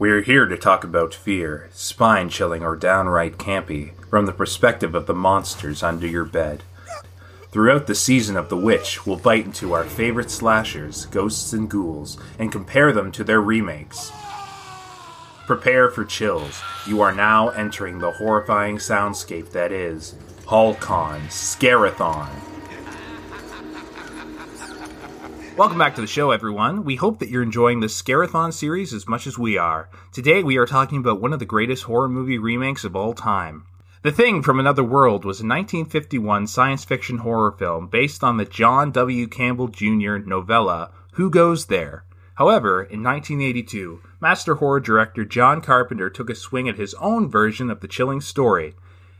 We're here to talk about fear, spine chilling or downright campy, from the perspective of the monsters under your bed. Throughout the season of The Witch, we'll bite into our favorite slashers, ghosts and ghouls, and compare them to their remakes. Prepare for chills. You are now entering the horrifying soundscape that is Hallkon Scare-A-Thon. Welcome back to the show, everyone. We hope that you're enjoying the Scare-A-Thon series as much as we are. Today, we are talking about one of the greatest horror movie remakes of all time. The Thing from Another World was a 1951 science fiction horror film based on the John W. Campbell Jr. novella Who Goes There? However, in 1982, master horror director John Carpenter took a swing at his own version of the chilling story,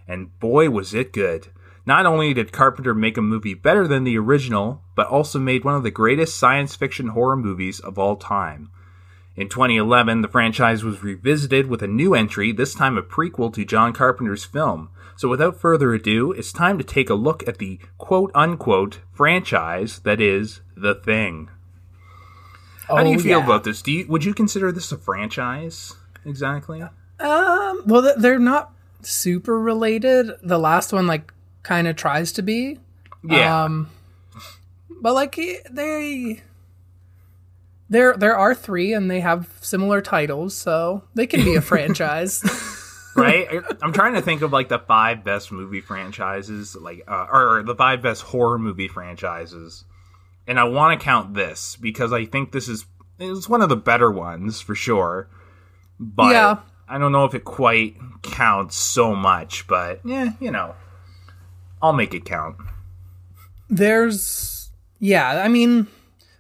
and boy was it good. Not only did Carpenter make a movie better than the original, but also made one of the greatest science fiction horror movies of all time. In 2011, the franchise was revisited with a new entry, this time a prequel to John Carpenter's film. So without further ado, it's time to take a look at the quote unquote franchise that is The Thing. How do you Oh, feel yeah. about this? Do you, would you consider this a franchise exactly? Um, well, they're not super related. The last one, like, kind of tries to be. Yeah. Um, but like they, there there are three, and they have similar titles, so they can be a franchise. right? I'm trying to think of like the five best movie franchises, like uh, or the five best horror movie franchises, and I want to count this because I think this is it's one of the better ones for sure. But Yeah. I don't know if it quite counts so much, but yeah, you know, I'll make it count. There's, yeah, I mean,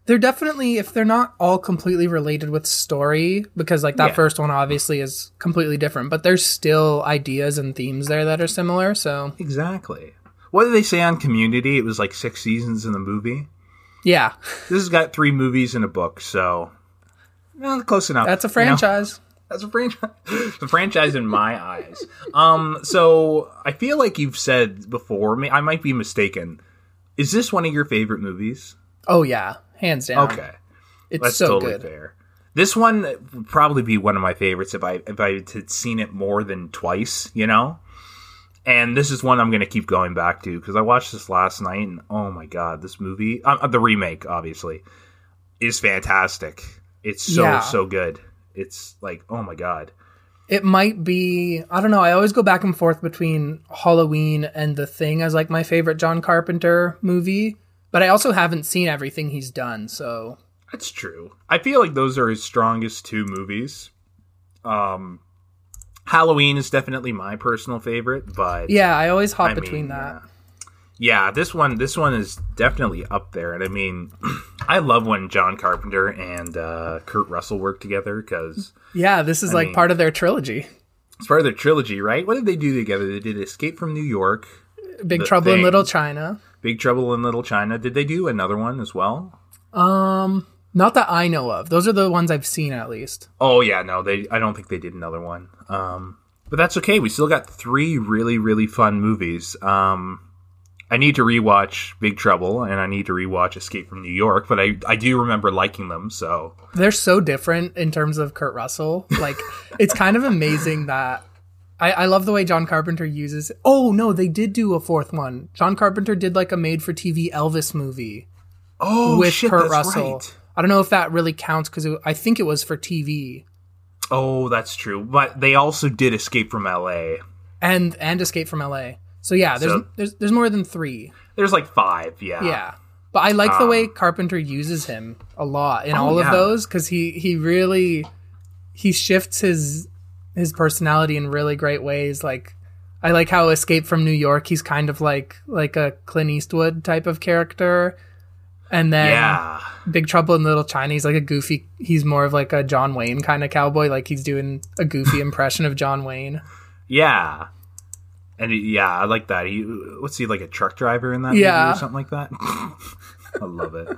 they're definitely if they're not all completely related with story, because like that Yeah. first one obviously is completely different, but there's still ideas and themes there that are similar. So Exactly. What did they say on Community? It was like six seasons in the movie. yeah, This has got three movies and a book, so well, close enough. that's a franchise. That's a franchise. the franchise in my eyes. Um, so I feel like you've said before. I might be mistaken. Is this one of your favorite movies? Oh yeah, hands down. Okay, it's that's so totally good. fair. This one would probably be one of my favorites if I if I had seen it more than twice. You know. And this is one I'm going to keep going back to because I watched this last night and oh my god, this movie, uh, the remake, obviously, is fantastic. It's so Yeah. so good. It's like oh my god. It might be. I don't know. I always go back and forth between Halloween and The Thing as like my favorite John Carpenter movie, but I also haven't seen everything he's done. So That's true. I feel like those are his strongest two movies. Um, Halloween is definitely my personal favorite, but yeah, I always hop I between mean, that. yeah, this one this one is definitely up there. And I mean, I love when John Carpenter and uh, Kurt Russell work together because Yeah, this is like mean- part of their trilogy. it's part of their trilogy, right? What did they do together? They did Escape from New York, Big Trouble in Little China. Big Trouble in Little China. Did they do another one as well? Um, not that I know of. Those are the ones I've seen at least. Oh yeah, no, they. I don't think they did another one. Um, but that's okay. We still got three really really fun movies. Um, I need to rewatch Big Trouble and I need to rewatch Escape from New York, but I I do remember liking them. So They're so different in terms of Kurt Russell. Like, it's kind of amazing that. I, I love the way John Carpenter uses. Oh no, they did do a fourth one. John Carpenter did like a made-for-TV Elvis movie. oh with shit, Kurt that's Russell. right. I don't know if that really counts because I think it was for TV Oh, that's true. But they also did Escape from L.A. and and Escape from LA. So yeah, there's So- there's there's more than three. There's like five. Yeah. Yeah, but I like the way Carpenter uses him a lot in all Um, Oh, yeah. of those because he he really he shifts his his personality in really great ways. Like I like how Escape from New York, he's kind of like like a Clint Eastwood type of character. And then Yeah. Big Trouble in Little China, he's like a goofy. He's more of like a John Wayne kind of cowboy. Like he's doing a goofy impression of John Wayne. Yeah. And he- yeah, I like that. He what's he like a truck driver in that Yeah. movie or something like that? I love it.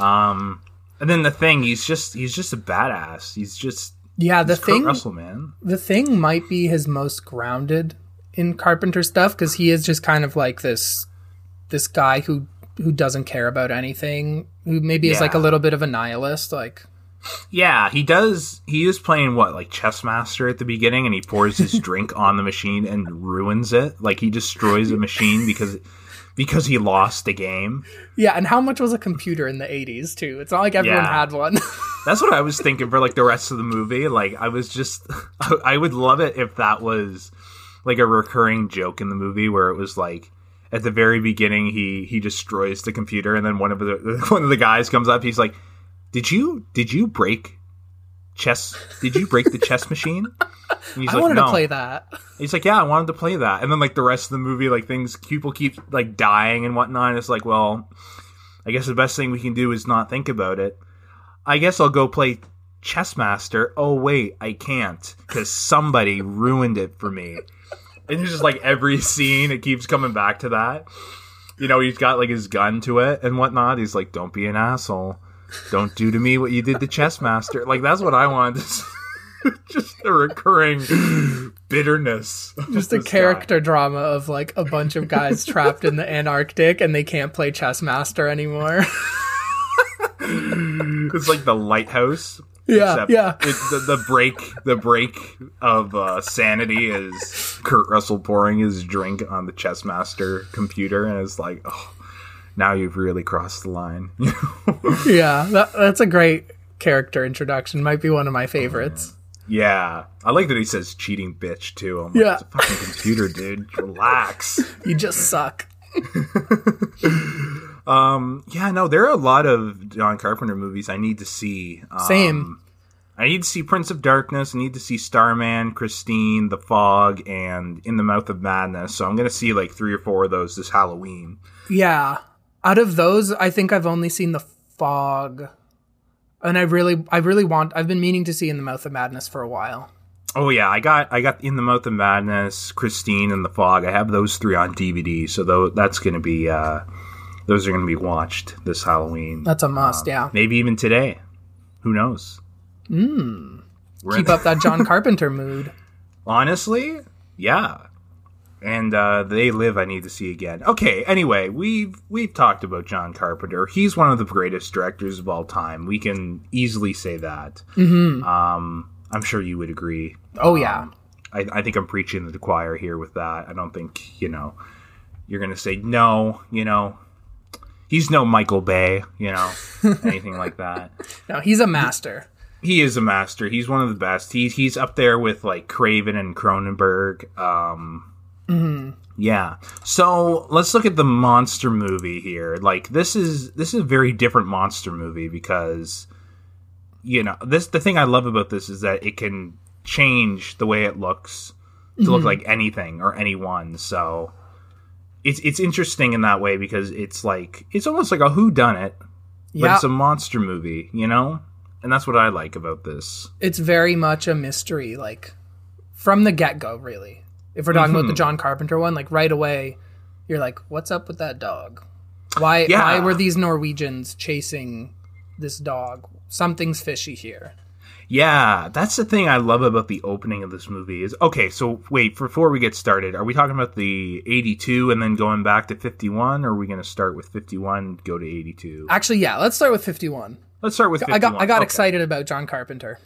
Um and then the thing, he's just he's just a badass. He's just Yeah, the he's Kurt thing, Russell, man. the thing might be his most grounded in Carpenter stuff because he is just kind of like this, this guy who who doesn't care about anything. Who maybe is like a little bit of a nihilist. Like Yeah, he does. He is playing what, like chess master at the beginning, and he pours his drink on the machine and ruins it. Like he destroys the machine because because he lost the game. Yeah, and how much was a computer in the 80s too? It's not like everyone Yeah. had one. That's what I was thinking for like the rest of the movie. Like I was just, I would love it if that was like a recurring joke in the movie where it was like at the very beginning he he destroys the computer and then one of the one of the guys comes up. He's like, "Did you did you break chess? Did you break the chess machine?" I like, wanted "No." to play that. He's like, yeah, I wanted to play that. And then like the rest of the movie, like things people keep like dying and whatnot. And it's like, well, I guess the best thing we can do is not think about it. I guess I'll go play chess master. Oh wait, I can't because somebody ruined it for me. And it's just like every scene, it keeps coming back to that. You know, he's got like his gun to it and whatnot. He's like, don't be an asshole. Don't do to me what you did to chess master. Like that's what I wanted. To just a recurring bitterness. Just a this guy. character drama of like a bunch of guys trapped in the Antarctic and they can't play chess master anymore. It's like the lighthouse. yeah, except yeah. It, the, the break, the break of uh, sanity is Kurt Russell pouring his drink on the chess master computer, and it's like, oh, now you've really crossed the line. Yeah, that, that's a great character introduction. Might be one of my favorites. yeah, I like that he says cheating bitch too. I'm like, Yeah. it's a fucking computer, dude. Relax. You just suck. Um, yeah, no, there are a lot of John Carpenter movies I need to see. Um, Same. I need to see Prince of Darkness. I need to see Starman, Christine, The Fog, and In the Mouth of Madness. So I'm gonna see like three or four of those this Halloween. Yeah. Out of those, I think I've only seen the fog. And I really I really want I've been meaning to see In the Mouth of Madness for a while. Oh yeah, I got I got In the Mouth of Madness, Christine, and The Fog. I have those three on DVD. So tho- that's gonna be uh, those are gonna be watched this Halloween. That's a must, yeah. Maybe even today. Who knows? Mm. Keep up that John Carpenter mood. Honestly, yeah. And uh, they live. I need to see again. Okay. Anyway, we've we've talked about John Carpenter. He's one of the greatest directors of all time. We can easily say that. Mm-hmm. Um, I'm sure you would agree. Oh yeah. Um, I, I think I'm preaching to the choir here with that. I don't think you know you're going to say no. You know, he's no Michael Bay. You know, anything like that. No, he's a master. He is a master. He's one of the best. He's he's up there with like Craven and Cronenberg. Um, Mm-hmm. Yeah. So let's look at the monster movie here. Like this is this is a very different monster movie because you know this the thing I love about this is that it can change the way it looks to look mm-hmm. like anything or anyone. So it's it's interesting in that way because it's like it's almost like a who done it, but Yeah. it's a monster movie, you know? And that's what I like about this. it's very much a mystery, like from the get go, really. If we're talking Mm-hmm. about the John Carpenter one, like right away, you're like, "What's up with that dog? Why? Yeah. Why were these Norwegians chasing this dog? Something's fishy here." Yeah, that's the thing I love about the opening of this movie is okay, so wait, before we get started, are we talking about the 82 and then going back to 51 or are we going to start with 51 go to 82? Actually, yeah. Let's start with fifty-one. Let's start with 51. I got I got Okay. excited about John Carpenter.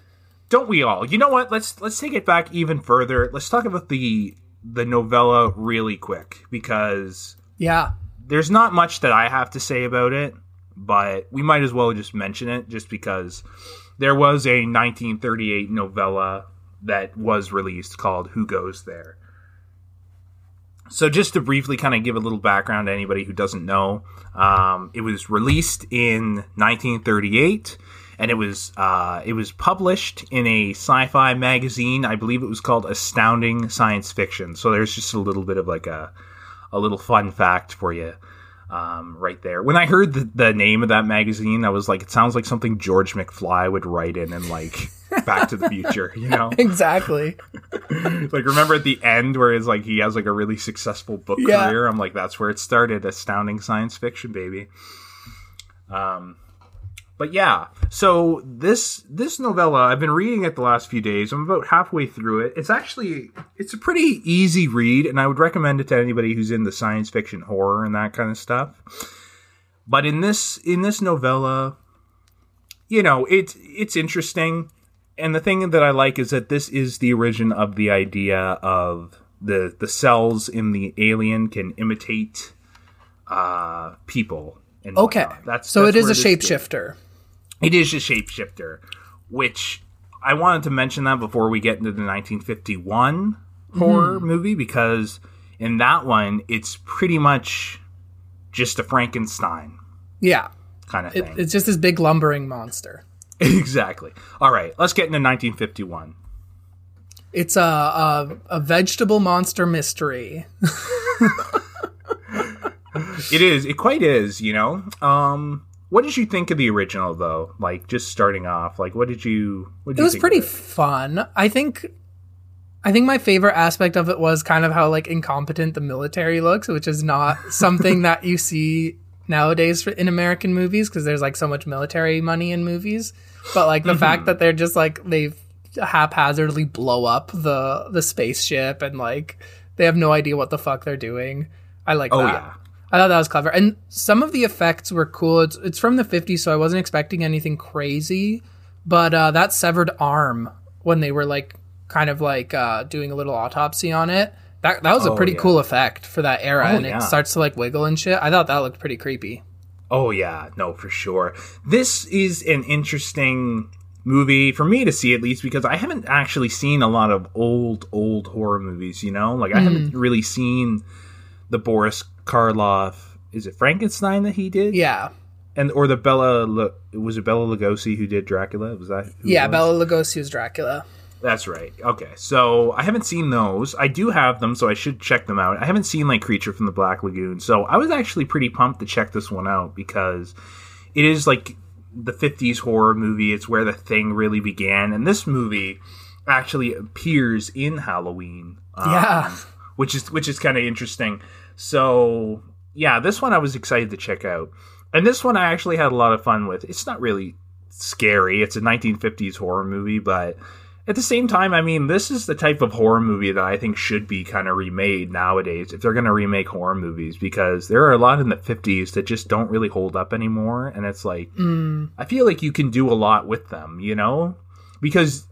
Don't we all? You know what? Let's let's take it back even further. Let's talk about the the novella really quick because Yeah, there's not much that I have to say about it, but we might as well just mention it just because there was a 1938 novella that was released called Who Goes There. So, just to briefly kind of give a little background to anybody who doesn't know, um, it was released in 1938, and it was uh, it was published in a sci-fi magazine. I believe it was called Astounding Science Fiction. So, there's just a little bit of like a a little fun fact for you um, right there. When I heard the, the name of that magazine, I was like, it sounds like something George McFly would write in and like Back to the Future, you know? exactly. like remember at the end where it's like he has like a really successful book Yeah. career. I'm like, that's where it started. Astounding science fiction, baby. Um, but yeah, so this this novella I've been reading it the last few days. I'm about halfway through it. It's actually it's a pretty easy read, and I would recommend it to anybody who's into science fiction, horror, and that kind of stuff. But in this in this novella, you know, it's it's interesting. And the thing that I like is that this is the origin of the idea of the the cells in the alien can imitate uh, people. And Okay. that's so that's it is a shapeshifter. It is a shapeshifter, which I wanted to mention that before we get into the 1951 horror Mm-hmm. movie because in that one it's pretty much just a Frankenstein Yeah. kind of It, thing. it's just this big lumbering monster. exactly. All right, let's get into 1951. It's a, a a vegetable monster mystery. It is. It quite is. You know. Um, what did you think of the original though? Like just starting off, like what did you? What did It you was pretty it? fun. I think I think my favorite aspect of it was kind of how like incompetent the military looks, which is not something that you see nowadays in American movies because there's like so much military money in movies. But like the Mm-hmm. fact that they're just like they haphazardly blow up the the spaceship and like they have no idea what the fuck they're doing. I like Oh that. yeah. I thought that was clever. And some of the effects were cool. It's, it's from the 50s, so I wasn't expecting anything crazy. But uh, that severed arm, when they were like kind of like uh, doing a little autopsy on it, that, that was a Oh, pretty yeah. cool effect for that era. Oh, and yeah. it starts to like wiggle and shit. I thought that looked pretty creepy. Oh yeah, no, for sure. This is an interesting movie for me to see at least because I haven't actually seen a lot of old old horror movies, you know? Like I haven't really seen the Boris Karloff is it Frankenstein that he did? Yeah. And or the Bela was it Bela Lugosi who did Dracula? Was that Yeah, was? Bela Lugosi was Dracula. That's right. Okay. So I haven't seen those. I do have them, so I should check them out. I haven't seen like Creature from the Black Lagoon. So I was actually pretty pumped to check this one out because it is like the 50s horror movie. It's where the thing really began. And this movie actually appears in Halloween. um, Yeah. Which is which is kind of interesting. So yeah, this one I was excited to check out. And this one I actually had a lot of fun with. It's not really scary. It's a 1950s horror movie, but at the same time, I mean, this is the type of horror movie that I think should be kind of remade nowadays if they're going to remake horror movies because there are a lot in the 50s that just don't really hold up anymore. And it's like, mm. I feel like you can do a lot with them, you know? Because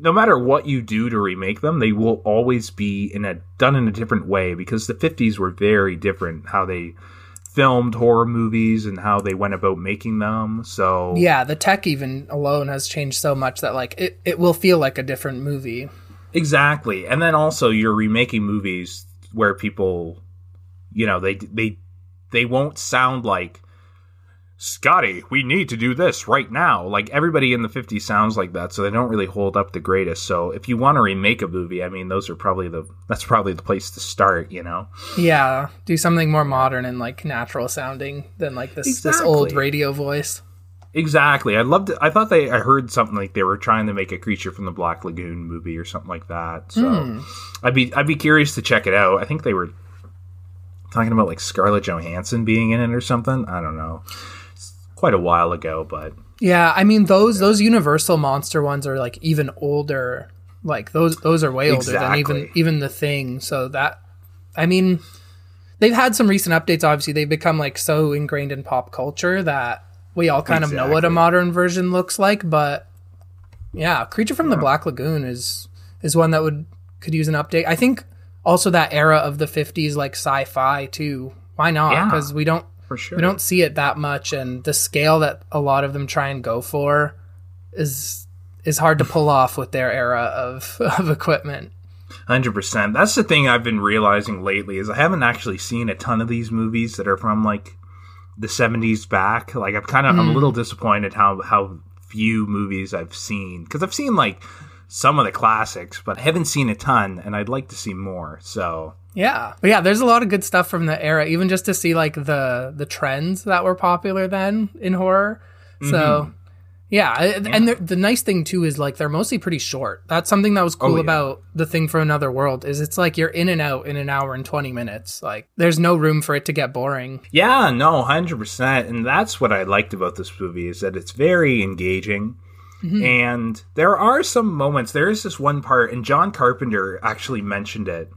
no matter what you do to remake them, they will always be in a done in a different way because the 50s were very different how they filmed horror movies and how they went about making them. So Yeah, the tech even alone has changed so much that like it, it will feel like a different movie. Exactly. And then also you're remaking movies where people you know, they they they won't sound like Scotty, we need to do this right now. Like everybody in the 50s sounds like that, so they don't really hold up the greatest. So if you want to remake a movie, I mean, those are probably the that's probably the place to start, you know. Yeah, do something more modern and like natural sounding than like this this old radio voice. Exactly. I loved it. I thought they I heard something like they were trying to make a creature from the Black Lagoon movie or something like that. So hmm. I'd be I'd be curious to check it out. I think they were talking about like Scarlett Johansson being in it or something. I don't know. Quite a while ago, but Yeah, I mean those those Universal monster ones are like even older. Like those those are way older than even even the thing. So that I mean they've had some recent updates obviously. They've become like so ingrained in pop culture that we all kind of know what a modern version looks like, but yeah, Creature from the Black Lagoon is is one that would could use an update. I think also that era of the 50s like sci-fi too. Why not? Yeah. Cuz we don't for sure. we don't see it that much and the scale that a lot of them try and go for is is hard to pull off with their era of of equipment Hundred percent. That's the thing I've been realizing lately is I haven't actually seen a ton of these movies that are from like the seventies back. Like I'm kind of I'm a mm. little disappointed how how few movies I've seen because I've seen like some of the classics, but I haven't seen a ton, and I'd like to see more. So yeah but yeah there's a lot of good stuff from the era even just to see like the the trends that were popular then in horror so mm-hmm. yeah, I- and the, nice thing too is like they're mostly pretty short. That's something that was oh, cool Oh, yeah. about the thing for another world is it's like you're in and out in an hour and 20 minutes. Like there's no room for it to get boring. Yeah, no, hundred percent, and that's what I liked about this movie is that it's very engaging, mm-hmm. and there are some moments. There is this one part, and John Carpenter actually mentioned it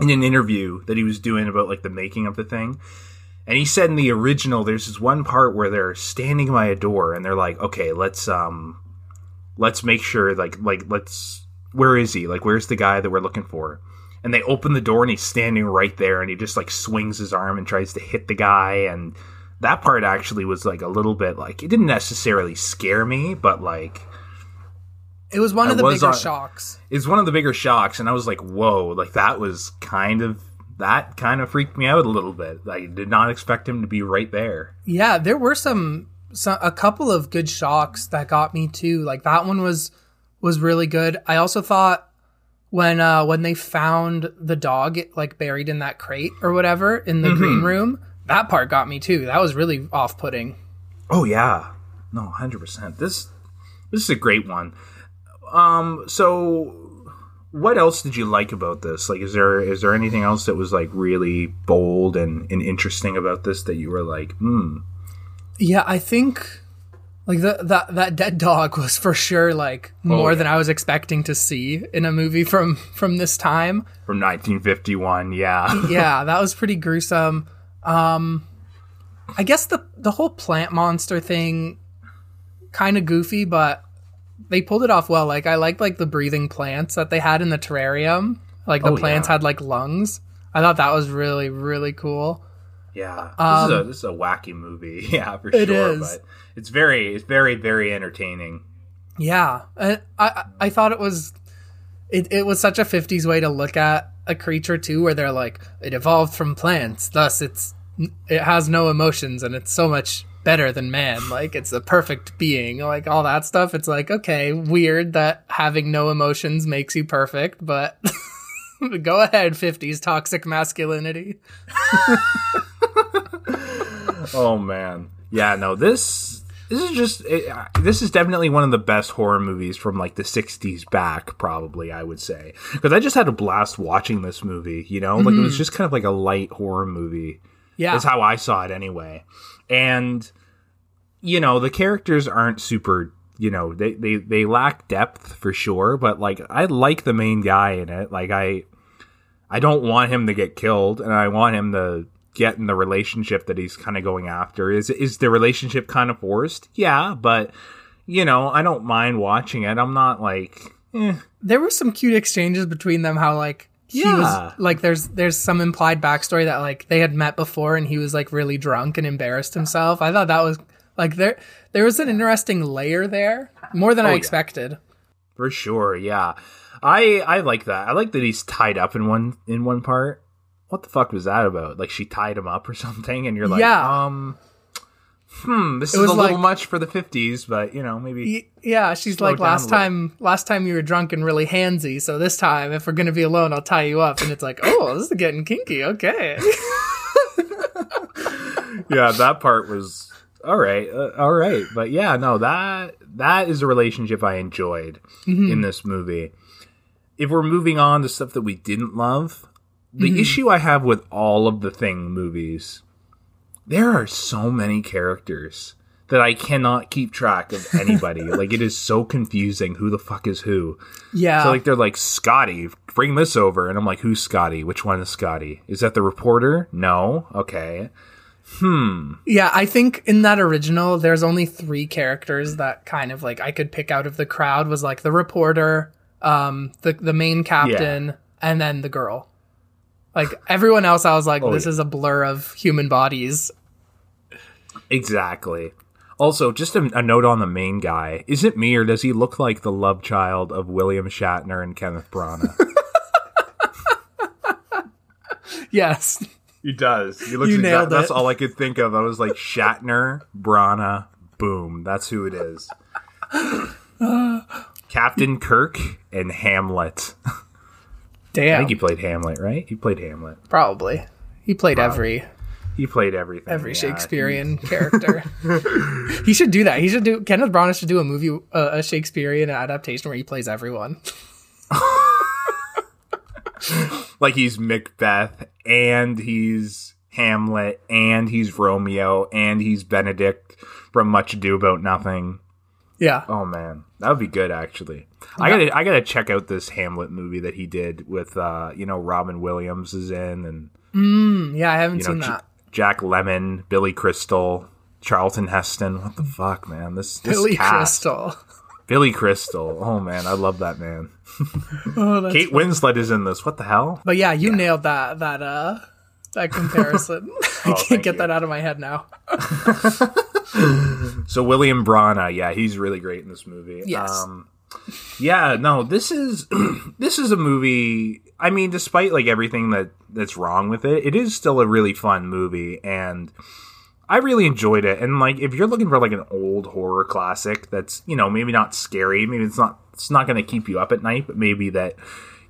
in an interview that he was doing about like the making of the thing, And he said in the original, there's this one part where they're standing by a door and they're like, okay, let's um, let's make sure like like let's where is he? Like where's the guy that we're looking for? And they open the door and he's standing right there and he just like swings his arm and tries to hit the guy and that part actually was like a little bit like it didn't necessarily scare me, but like It was one I of the bigger on- shocks. it's one of the bigger shocks and I was like, whoa, like that was kind of that kind of freaked me out a little bit. I did not expect him to be right there. Yeah, there were some, some a couple of good shocks that got me too. Like that one was was really good. I also thought when uh when they found the dog like buried in that crate or whatever in the Mm-hmm. green room, that part got me too. That was really off-putting. Oh yeah, no, hundred percent. This this is a great one. Um, so what else did you like about this? Like, is there is there anything else that was like really bold and, and interesting about this that you were like, hmm, Yeah, I think like the, that that dead dog was for sure like more yeah. than I was expecting to see in a movie from from this time. from 1951? Yeah, yeah, that was pretty gruesome. Um, I guess the the whole plant monster thing, kind of goofy, but they pulled it off well. Like I liked like the breathing plants that they had in the terrarium. Like the Oh, plants yeah. had like lungs. I thought that was really really cool. yeah. This, Um, is a, this is a wacky movie. Yeah, for It sure. is. But it's very it's very very entertaining. Yeah, I I I thought it was it it was such a 50s way to look at a creature too where they're like it evolved from plants thus it's it has no emotions and it's so much better than man like it's a perfect being like all that stuff it's like okay weird that having no emotions makes you perfect but go ahead 50s toxic masculinity Oh man, yeah. No, this this is just it, uh, this is definitely one of the best horror movies from like the '60s back. Probably, I would say because I just had a blast watching this movie. You know, like it was just kind of like a light horror movie. yeah That's how I saw it anyway. And you know, the characters aren't super. You know, they they they lack depth for sure. But like, I like the main guy in it. Like I. I don't want him to get killed, and I want him to get in the relationship that he's kind of going after. Is is the relationship kind of forced? Yeah, but you know, I don't mind watching it. I'm not like, eh. there were some cute exchanges between them how like he Yeah. was like there's there's some implied backstory that like they had met before and he was like really drunk and embarrassed himself i thought that was like there there was an interesting layer there more than i yeah. expected for sure. Yeah, I I like that. I like that he's tied up in one in one part. What the fuck was that about? Like she tied him up or something, and you're like, Yeah. um, hmm, this is was a little much for the '50s, but you know, maybe yeah she's like last time last time you were drunk and really handsy so this time if we're gonna be alone i'll tie you up and it's like oh this is getting kinky okay yeah, that part was all right, uh, all right. But yeah, no that that is a relationship I enjoyed in this movie. If we're moving on to stuff that we didn't love, the issue I have with all of the Thing movies, there are so many characters that I cannot keep track of anybody. like it is so confusing who the fuck is who. yeah So like they're like Scotty, bring this over, and I'm like, who's Scotty? Which one is Scotty? Is that the reporter? No. Okay. Hmm. Yeah, I think in that original, there's only three characters that kind of like I could pick out of the crowd was like the reporter, um, the the main captain, and then the girl. Like everyone else, I was like, this yeah. is a blur of human bodies. Exactly. Also, just a, a note on the main guy. Is it me or does he look like the love child of William Shatner and Kenneth Branagh? Yes, he does. He looks You exact- nailed That's it. all I could think of. I was like Shatner, Branagh, boom. That's who it is. Captain Kirk and Hamlet. Damn. I think he played Hamlet, right? He played Hamlet. probably he played every He played everything. every yeah. Shakespearean character. he should do that. He should do. Kenneth Branagh should do a movie, uh, a Shakespearean adaptation where he plays everyone. like he's Macbeth and he's Hamlet and he's Romeo and he's Benedict from Much Ado About Nothing. Yeah, Oh man, that would be good actually. I gotta I gotta check out this Hamlet movie that he did with uh you know Robin Williams is in and yeah, I haven't you know seen that. Jack Lemmon, Billy Crystal, Charlton Heston. What the fuck, man? This, this Billy cast. Crystal. Billy Crystal. Oh man, I love that man. Oh, that's Kate Winslet is in this. What the hell? But yeah, you nailed that that uh that comparison. I Oh, can't get you. that out of my head now. So William Branagh, yeah, he's really great in this movie. Yes. Um, yeah, no, this is this is a movie. I mean, despite like everything that that's wrong with it, it is still a really fun movie, and I really enjoyed it. And like, if you're looking for like an old horror classic, that's you know maybe not scary, maybe it's not it's not going to keep you up at night, but maybe that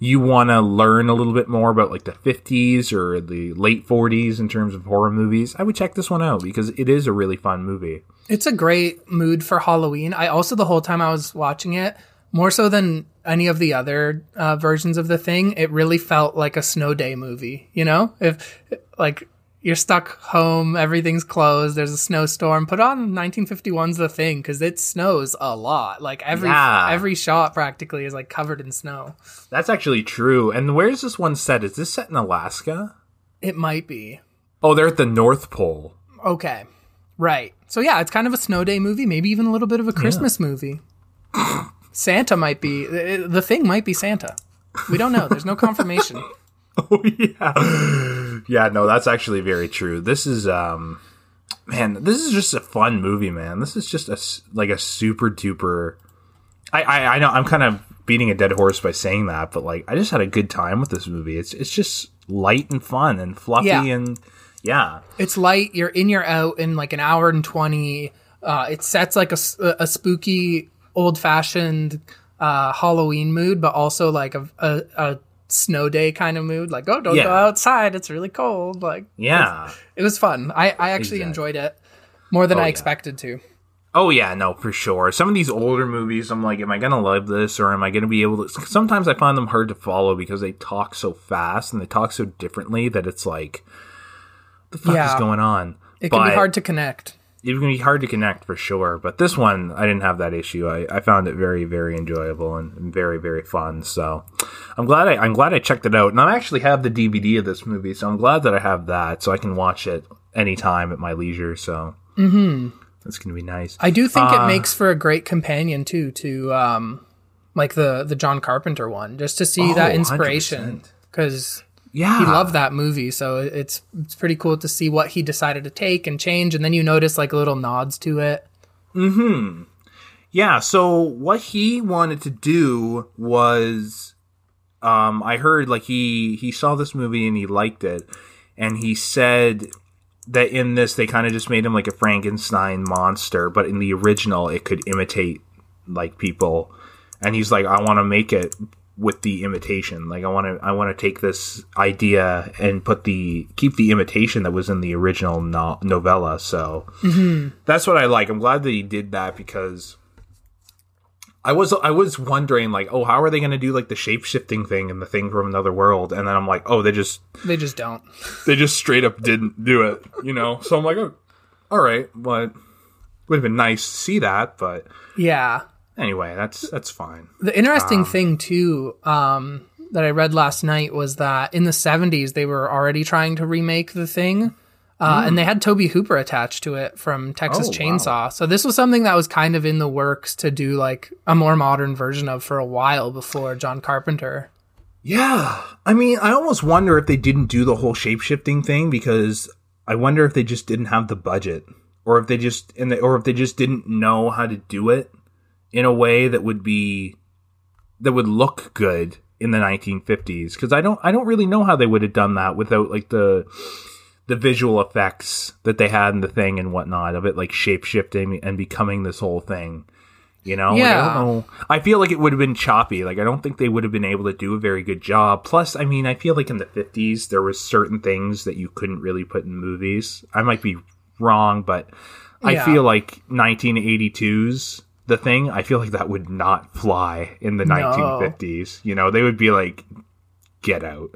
you want to learn a little bit more about like the 50s or the late 40s in terms of horror movies, I would check this one out because it is a really fun movie. It's a great mood for Halloween. I also the whole time I was watching it, more so than any of the other uh, versions of the thing, it really felt like a snow day movie. You know, if like you're stuck home, everything's closed, there's a snowstorm, put on 1951's The Thing because it snows a lot. Like every Yeah. every shot practically is like covered in snow. That's actually true. And where's this one set? Is this set in Alaska? It might be Oh, they're at the North Pole. okay, right. So yeah, it's kind of a snow day movie, maybe even a little bit of a Christmas movie. Santa might be the thing might be Santa. We don't know. There's no confirmation. Oh yeah. Yeah, no, that's actually very true. This is um man, this is just a fun movie, man. This is just a like a super duper I, I I know I'm kind of beating a dead horse by saying that, but like I just had a good time with this movie. It's it's just light and fun and fluffy Yeah. and yeah. It's light. You're in, you're out in like an hour and twenty. Uh, it sets like a, a spooky, old fashioned uh, Halloween mood, but also like a, a, a snow day kind of mood. Like, oh, don't Yeah. go outside. It's really cold. Like, Yeah. it was fun. I, I actually Exactly. enjoyed it more than Oh, I yeah. expected to. Oh yeah, no, for sure. Some of these older movies, I'm like, am I gonna love this, or am I gonna be able to? Sometimes I find them hard to follow because they talk so fast and they talk so differently that it's like, the fuck Yeah. is going on? It can be hard to connect. It can be hard to connect for sure. But this one, I didn't have that issue. I, I found it very, very enjoyable and, very, very fun. So I'm glad I I'm glad I checked it out, and I actually have the DVD of this movie, so I'm glad that I have that, so I can watch it anytime at my leisure. So mm-hmm. that's gonna be nice. I do think Uh, it makes for a great companion too to um like the the John Carpenter one just to see Oh, that inspiration 100%. Yeah, he loved that movie so it's it's pretty cool to see what he decided to take and change and then you notice like little nods to it. Mhm. Yeah, so what he wanted to do was um I heard like he he saw this movie and he liked it and he said that in this they kind of just made him like a Frankenstein monster, but in the original it could imitate like people. And he's like I want to make it with the imitation. Like I want to I want to take this idea and put the keep the imitation that was in the original no- novella. So mm-hmm. that's what I like. I'm glad that he did that because I was I was wondering like, oh, how are they going to do like the shape shifting thing and the thing from another world? And then I'm like, oh, they just They just don't. they just straight up didn't do it, you know. So I'm like, oh, all right, but would have been nice to see that, but Yeah. Anyway, that's that's fine. The interesting thing too um that I read last night was that in the 70s they were already trying to remake the thing. Uh, and they had Tobe Hooper attached to it from Texas Oh, wow. Chainsaw. So this was something that was kind of in the works to do like a more modern version of for a while before John Carpenter. Yeah, I mean, I almost wonder if they didn't do the whole shape shifting thing because I wonder if they just didn't have the budget, or if they just and they, or if they just didn't know how to do it in a way that would be that would look good in the 1950s. Because I don't I don't really know how they would have done that without like the the visual effects that they had in the thing and whatnot of it like shape shifting and becoming this whole thing. You know, Like, I don't know. I feel like it would have been choppy. Like I don't think they would have been able to do a very good job. Plus, I mean, I feel like in the fifties there was certain things that you couldn't really put in movies. I might be wrong, but I feel like 1982's the thing. I feel like that would not fly in the No. 1950s. You know, they would be like, "Get out."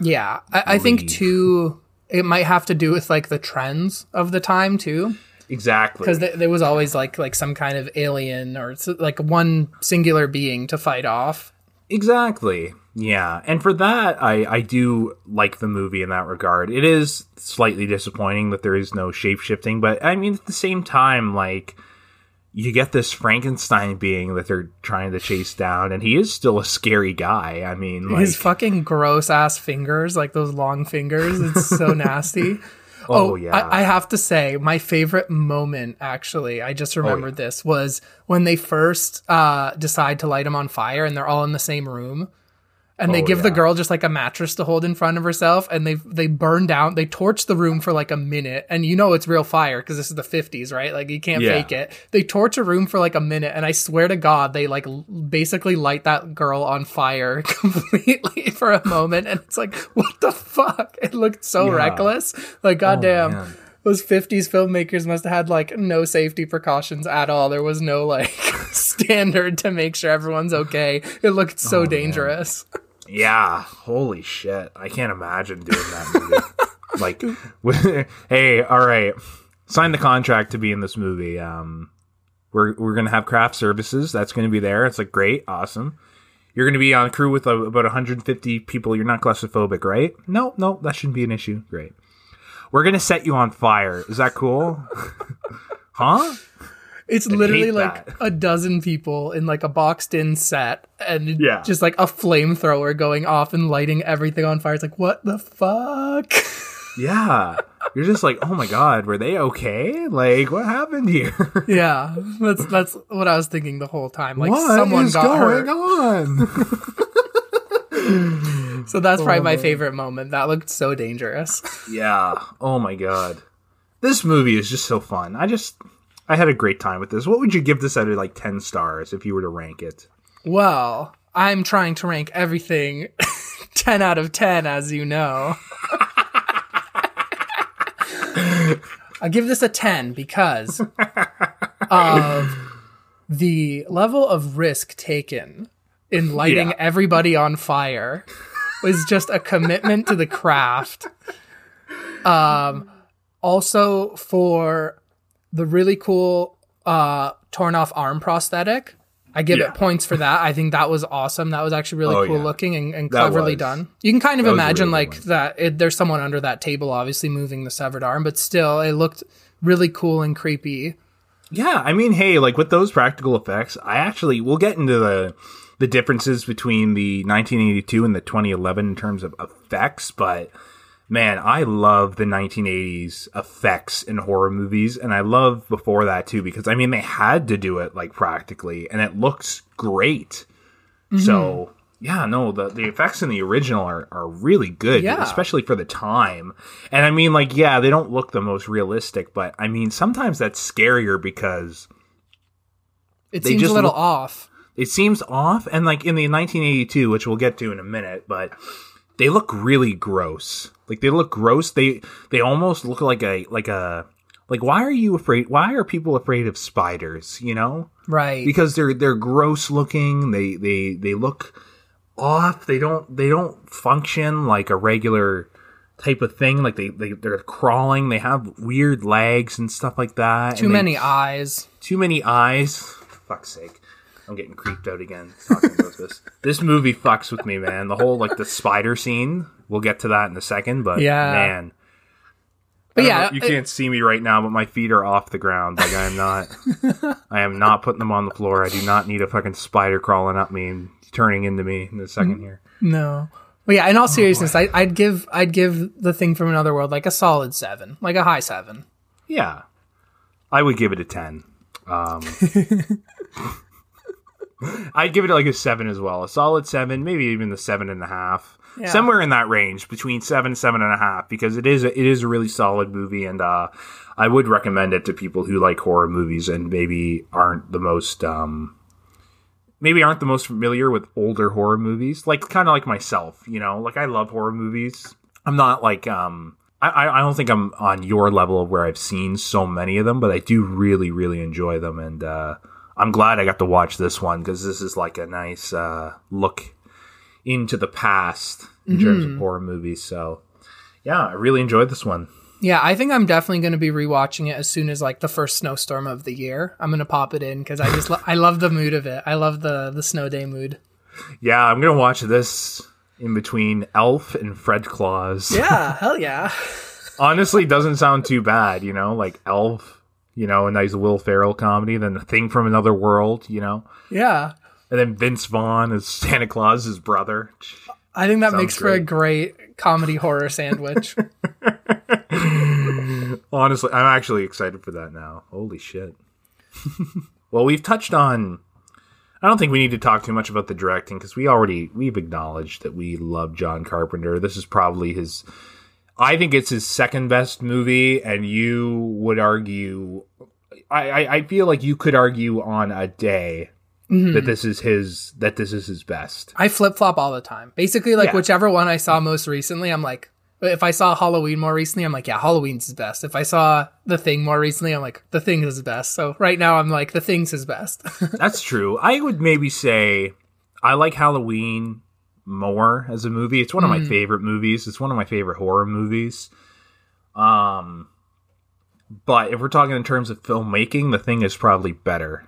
Yeah. I, I think too it might have to do with like the trends of the time too. Exactly. because th- there was always like like some kind of alien or like one singular being to fight off Exactly. Yeah, and for that, I I do like the movie in that regard. It is slightly disappointing that there is no shape shifting, but I mean at the same time, like you get this Frankenstein being that they're trying to chase down, and he is still a scary guy. I mean, like, His fucking gross ass fingers, like those long fingers, it's so nasty. oh, yeah, I, I have to say, my favorite moment, actually, I just remembered this, was when they first uh, decide to light him on fire and they're all in the same room. And they Oh, give the girl just like a mattress to hold in front of herself, and they they burn down, they torch the room for like a minute, and you know it's real fire because this is the fifties, right? Like you can't Yeah. fake it. They torch a room for like a minute, and I swear to God, they like l- basically light that girl on fire completely for a moment, and it's like, what the fuck? It looked so Yeah. reckless. Like goddamn, Oh, those 50s filmmakers must have had like no safety precautions at all. There was no like standard to make sure everyone's okay. It looked so Oh, dangerous. Yeah, holy shit. I can't imagine doing that movie. like with- hey, all right. Sign the contract to be in this movie. Um we're we're going to have craft services. That's going to be there. It's like great, awesome. You're going to be on crew with uh, about 150 people. You're not claustrophobic, right? No, no, that shouldn't be an issue. Great. We're going to set you on fire. Is that cool? huh? It's literally like that. a dozen people in like a boxed in set and Yeah. just like a flamethrower going off and lighting everything on fire. It's like, what the fuck? Yeah. You're just like, "Oh my god, were they okay? Like what happened here?" yeah. That's that's what I was thinking the whole time. Like What someone got going hurt. on? So that's probably oh, my favorite moment. That looked so dangerous. yeah. Oh my god. This movie is just so fun. I just I had a great time with this. What would you give this out of like 10 stars if you were to rank it? Well, I'm trying to rank everything 10 out of 10, as you know. I give this a 10 because of the level of risk taken in lighting Yeah. everybody on fire was just a commitment to the craft. Um, also for the really cool uh, torn off arm prosthetic. I give Yeah. it points for that. I think that was awesome. That was actually really Oh, cool yeah. looking and, and cleverly done. You can kind of That imagine really like that it, there's someone under that table, obviously moving the severed arm, but still, it looked really cool and creepy. Yeah, I mean, hey, like with those practical effects, I actually we'll get into the the differences between the 1982 and the 2011 in terms of effects, but man, I love the 1980s effects in horror movies, and I love before that too because I mean they had to do it like practically, and it looks great. Mm-hmm. So yeah, no, the the effects in the original are are really good, Yeah. especially for the time. And I mean, like, yeah, they don't look the most realistic, but I mean, sometimes that's scarier because It seems a little look- off. it seems off. And like in the 1982, which we'll get to in a minute, but they look really gross. Like they look gross. They they almost look like a like a like why are you afraid? Why are people afraid of spiders? You know, Right. because they're they're gross looking. They they they look off. They don't they don't function like a regular type of thing. Like they they they're crawling. They have weird legs and stuff like that. Too and they- many eyes. too many eyes. Fuck's sake. I'm getting creeped out again talking about this. This movie fucks with me, man. The whole like the spider scene. We'll get to that in a second, but Yeah. man. But yeah, know- you it- can't see me right now, but my feet are off the ground. Like I am not. I am not putting them on the floor. I do not need a fucking spider crawling up me and turning into me in a second here. No. But yeah, in all seriousness, I, I'd give I'd give the thing from another world like a solid seven, like a high seven. Yeah, I would give it a ten. Um, I'd give it like a seven as well, a solid seven, maybe even the seven and a half, Yeah. somewhere in that range between seven and seven and a half, because it is a, it is a really solid movie, and uh, I would recommend it to people who like horror movies and maybe aren't the most um, maybe aren't the most familiar with older horror movies, like kind of like myself, you know, like I love horror movies. I'm not like um I, I I don't think I'm on your level of where I've seen so many of them, but I do really, really enjoy them and uh I'm glad I got to watch this one because this is like a nice uh look into the past in terms of horror movies. So yeah, I really enjoyed this one. Yeah, I think I'm definitely going to be rewatching it as soon as like the first snowstorm of the year. I'm going to pop it in because I just lo- I love the mood of it. I love the the snow day mood. Yeah, I'm gonna watch this in between Elf and Fred Claus. Yeah, hell yeah. Honestly, doesn't sound too bad, you know, like Elf, you know, a nice Will Ferrell comedy, then the thing from another world, you know. Yeah. And then Vince Vaughn as Santa Claus, his brother. I think that Sounds makes for a great comedy horror sandwich. Honestly, I'm actually excited for that now. Holy shit. well, we've touched on I don't think we need to talk too much about the directing because we already we've acknowledged that we love John Carpenter. This is probably his I think it's his second best movie, and you would argue I, I, I feel like you could argue on a day that mm-hmm. this is his that this is his best. I flip flop all the time. Basically, like Yeah. whichever one I saw most recently, I'm like, if I saw Halloween more recently, I'm like, yeah, Halloween's his best. If I saw The Thing more recently, I'm like, The Thing is his best. So right now, I'm like, The Thing's his best. That's true. I would maybe say I like Halloween more as a movie. It's one of my favorite movies. It's one of my favorite horror movies. Um but if we're talking in terms of filmmaking, the thing is probably better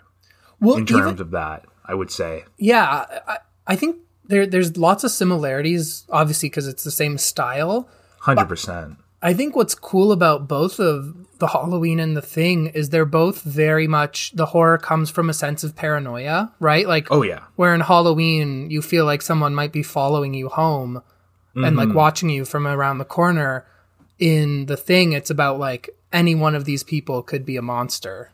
well, in even- terms of that, I would say. yeah, I, I think there there's lots of similarities, obviously, because it's the same style. 100%. I think what's cool about both of the Halloween and the Thing is they're both very much the horror comes from a sense of paranoia, right? Like, Oh yeah. where in Halloween you feel like someone might be following you home and like watching you from around the corner. In the Thing, it's about like any one of these people could be a monster.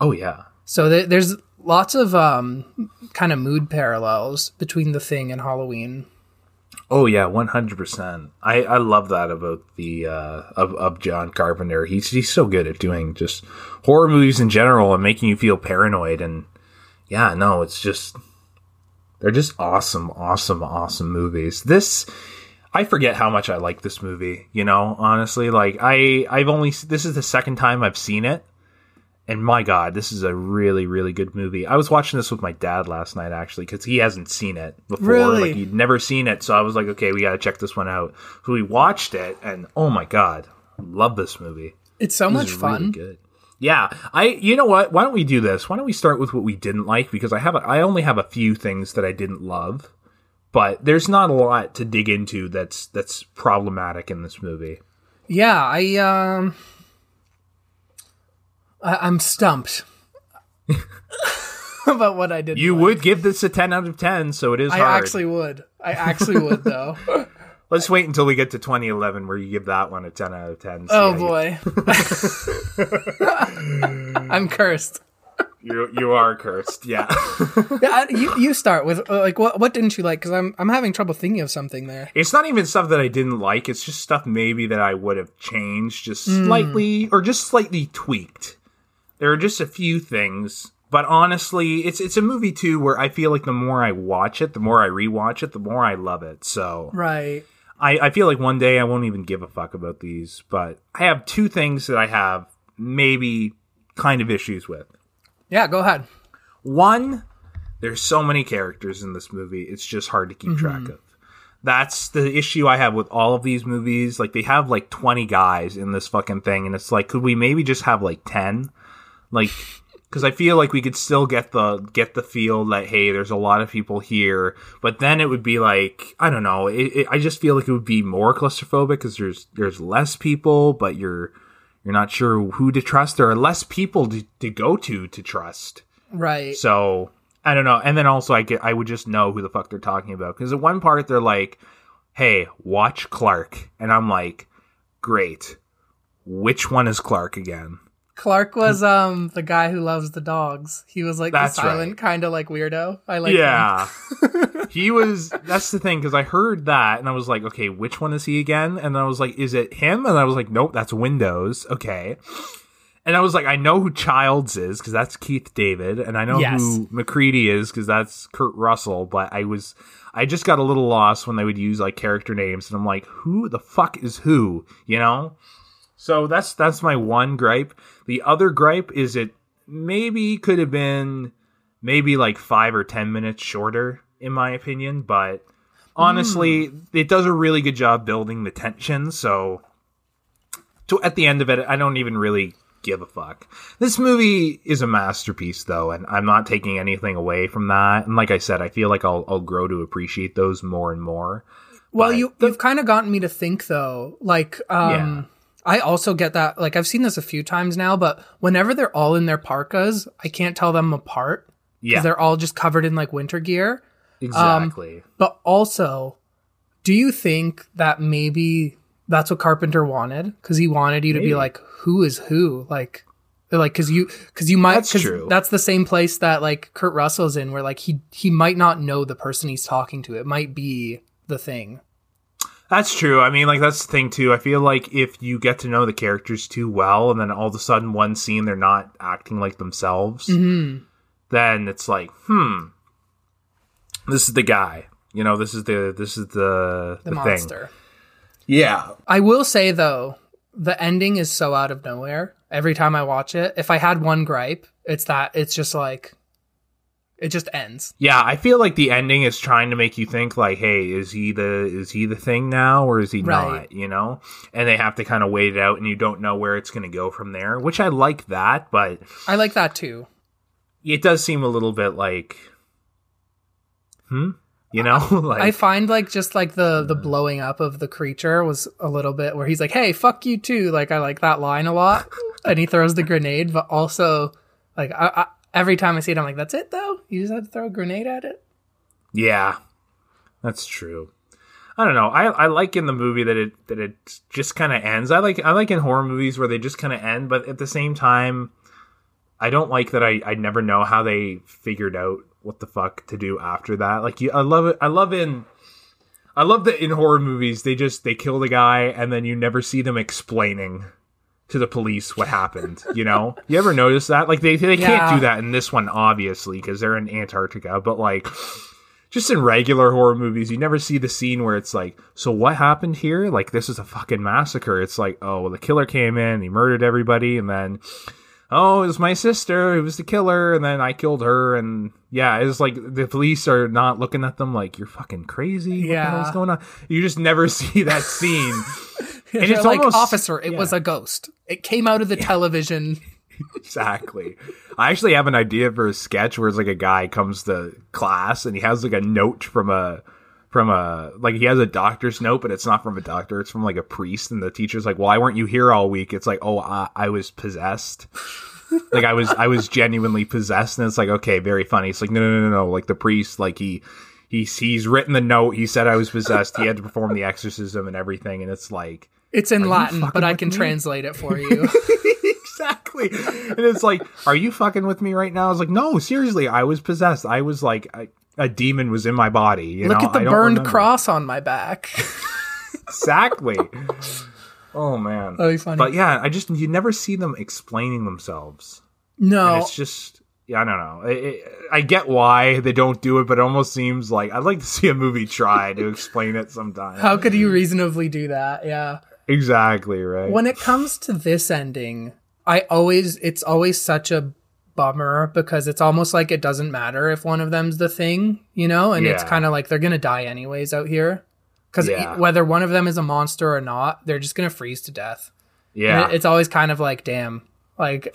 Oh yeah. So th- there's lots of um, kind of mood parallels between the Thing and Halloween. Oh yeah, one hundred percent. I I love that about the uh, of of John Carpenter. He's he's so good at doing just horror movies in general and making you feel paranoid. And yeah, no, it's just they're just awesome, awesome, awesome movies. This I forget how much I like this movie. You know, honestly, like I I've only this is the second time I've seen it. And my God, this is a really, really good movie. I was watching this with my dad last night, actually, because he hasn't seen it before. Really? Like he'd never seen it, so I was like, okay, we got to check this one out. So we watched it, and oh my God, love this movie. It's so much This is fun. really good. Yeah, I. You know what? Why don't we do this? Why don't we start with what we didn't like? Because I have, a, I only have a few things that I didn't love, but there's not a lot to dig into that's that's problematic in this movie. Yeah, I um, I, I'm stumped about what I did. You would give this a ten out of ten, so it is I hard. actually would. I actually would though. Let's wait until we get to 2011 where you give that one a 10 out of 10. See oh how you- boy, I'm cursed. You, you are cursed. Yeah. Yeah, you you start with uh, like what what didn't you like? Because I'm I'm having trouble thinking of something there. it's not even stuff that I didn't like. It's just stuff maybe that I would have changed just slightly or just slightly tweaked. There are just a few things, but honestly, it's it's a movie too where I feel like the more I watch it, the more I rewatch it, the more I love it. So Right. I, I feel like one day I won't even give a fuck about these, but I have two things that I have maybe kind of issues with. Yeah. Go ahead. One, there's so many characters in this movie, it's just hard to keep mm-hmm. track of. That's the issue I have with all of these movies. Like they have like 20 guys in this fucking thing and it's like could we maybe just have like 10? Like cuz I feel like we could still get the get the feel that hey, there's a lot of people here, but then it would be like I don't know, it, it, I just feel like it would be more claustrophobic cuz there's there's less people, but you're you're not sure who to trust. There are less people to, to go to to trust. Right. So I don't know. And then also I get I would just know who the fuck they're talking about because at one part they're like, "Hey, watch Clark," and I'm like, "Great. Which one is Clark again?" Clark was um the guy who loves the dogs. He was like That's the silent right. kind of like weirdo. I like him. yeah. he was that's the thing because I heard that and I was like, "Okay, which one is he again?" And I was like, "Is it him?" And I was like, "Nope, that's Windows." Okay. And I was like, I know who Childs is because that's Keith David, and I know Yes. who MacReady is because that's Kurt Russell. But I was, I just got a little lost when they would use like character names, and I'm like, who the fuck is who? You know? So that's that's my one gripe. The other gripe is it maybe could have been maybe like five or ten minutes shorter, in my opinion. But honestly, it does a really good job building the tension. So to, at the end of it, I don't even really give a fuck. This movie is a masterpiece, though, and I'm not taking anything away from that. And like I said, I feel like I'll I'll grow to appreciate those more and more. Well, But you you've kind of gotten me to think though. Like, um, I also get that. Like, I've seen this a few times now, but whenever they're all in their parkas, I can't tell them apart because Yeah, they're all just covered in like winter gear. Um, exactly. But also, do you think that maybe that's what Carpenter wanted? Because he wanted you to be like, who is who? Like, like because you because you might That's true. that's the same place that like Kurt Russell's in, where like he he might not know the person he's talking to. It might be the thing. That's true. I mean, like that's the thing too. I feel like if you get to know the characters too well, and then all of a sudden one scene they're not acting like themselves, Mm-hmm. then it's like, hmm, this is the guy. You know, this is the this is the The, the, thing. monster. Yeah, I will say though, the ending is so out of nowhere. Every time I watch it, if I had one gripe, it's that it's just like it just ends. yeah. I feel like the ending is trying to make you think like, hey, is he the is he the thing now, or is he Right. not? You know, and they have to kind of wait it out, and you don't know where it's going to go from there. Which I like that, but I like that too. it does seem a little bit like, hmm, you know, like I find like just like the the blowing up of the creature was a little bit where he's like, "Hey, fuck you too." Like I like that line a lot, and he throws the grenade, but also like I, I, every time I see it, I'm like, "That's it though. You just have to throw a grenade at it." Yeah, that's true. I don't know. I, I like in the movie that it that it just kind of ends. I like I like in horror movies where they just kind of end, but at the same time, I don't like that. I I never know how they figured out what the fuck to do after that. Like you, I love it. I love in. I love that in horror movies they just they kill the guy and then you never see them explaining to the police what happened. You know, you ever notice that? Like they they Yeah. can't do that in this one obviously because they're in Antarctica, but like just in regular horror movies, you never see the scene where it's like, so what happened here? Like, this is a fucking massacre. It's like, oh, well, the killer came in, he murdered everybody, and then, oh, it was my sister It was the killer, and then I killed her, and yeah, it's like the police are not looking at them like you're fucking crazy. What Yeah. hell's going on? You just never see that scene. and They're it's like, almost "Officer, it yeah. was a ghost. It came out of the television." Exactly. I actually have an idea for a sketch where it's like a guy comes to class and he has like a note from a from a like he has a doctor's note, but it's not from a doctor. It's from like a priest, and the teacher's like, "Well, why weren't you here all week?" It's like, "Oh, I, I was possessed." like I was I was genuinely possessed, and it's like, okay, very funny. It's like, no, no, no, no, no. Like the priest, like he. He's, he's written the note. He said I was possessed. He had to perform the exorcism and everything. And it's like, It's in Latin, but I can me? translate it for you. exactly. And it's like, are you fucking with me right now? I was like, no, seriously, I was possessed. I was like, a, a demon was in my body. You Look know? at the I burned remember. cross on my back. Exactly. oh man. That'd be funny. But yeah, I just you never see them explaining themselves. no, And it's just. Yeah, I don't know. It, it, I get why they don't do it, but it almost seems like I'd like to see a movie try to explain it sometime. how could you reasonably do that? Yeah. Exactly right. when it comes to this ending, I always it's always such a bummer because it's almost like it doesn't matter if one of them's the thing, you know, and it's kind of like they're gonna die anyways out here because Yeah. whether one of them is a monster or not, they're just gonna freeze to death. yeah, it- it's always kind of like, damn, like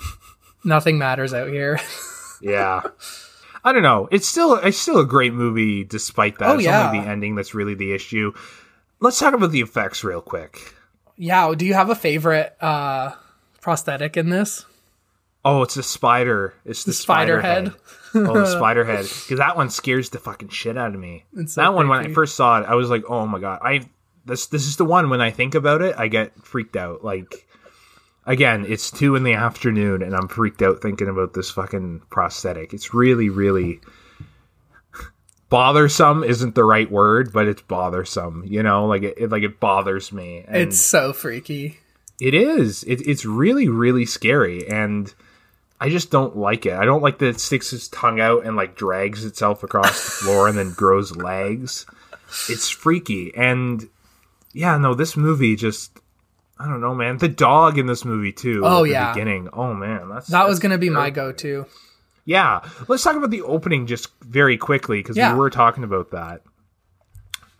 nothing matters out here. Yeah. I don't know. It's still it's still a great movie despite that. Oh, it's yeah. only the ending that's really the issue. Let's talk about the effects real quick. Yeah. Do you have a favorite uh prosthetic in this? Oh, it's the spider. It's the, The spider head. oh, the spider head. Because that one scares the fucking shit out of me. It's so that one, when I first saw it, I was like, "Oh my god!" I this this is the one when I think about it, I get freaked out. Like, again, it's two in the afternoon, and I'm freaked out thinking about this fucking prosthetic. It's really, really bothersome. Isn't the right word, but it's bothersome. You know, like it, it like it bothers me. And It's so freaky. it is. It, it's really, really scary, and I just don't like it. I don't like that it sticks its tongue out and like drags itself across the floor and then grows legs. It's freaky, and yeah, no, this movie just. I don't know, man. The dog in this movie too. Oh, at the yeah. beginning. Oh man, that's That was that's gonna be my go-to. Yeah, let's talk about the opening just very quickly because Yeah. we were talking about that.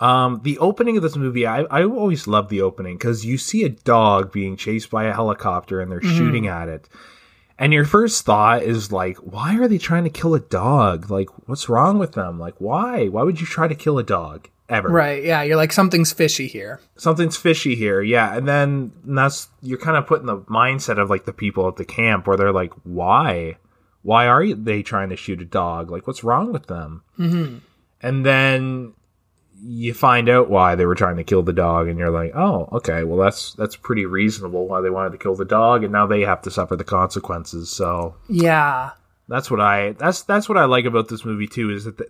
Um, the opening of this movie, I, I always love the opening because you see a dog being chased by a helicopter and they're shooting at it. And your first thought is like, why are they trying to kill a dog? Like, what's wrong with them? Like, why? Why would you try to kill a dog ever? Right. Yeah. You're like, something's fishy here. Something's fishy here. Yeah. And then that's, you're kind of put in the mindset of like the people at the camp where they're like, why? Why are they trying to shoot a dog? Like, what's wrong with them? Mm-hmm. And then you find out why they were trying to kill the dog and you're like oh okay well that's that's pretty reasonable why they wanted to kill the dog and now they have to suffer the consequences so Yeah. that's what i that's that's what i like about this movie too is that the,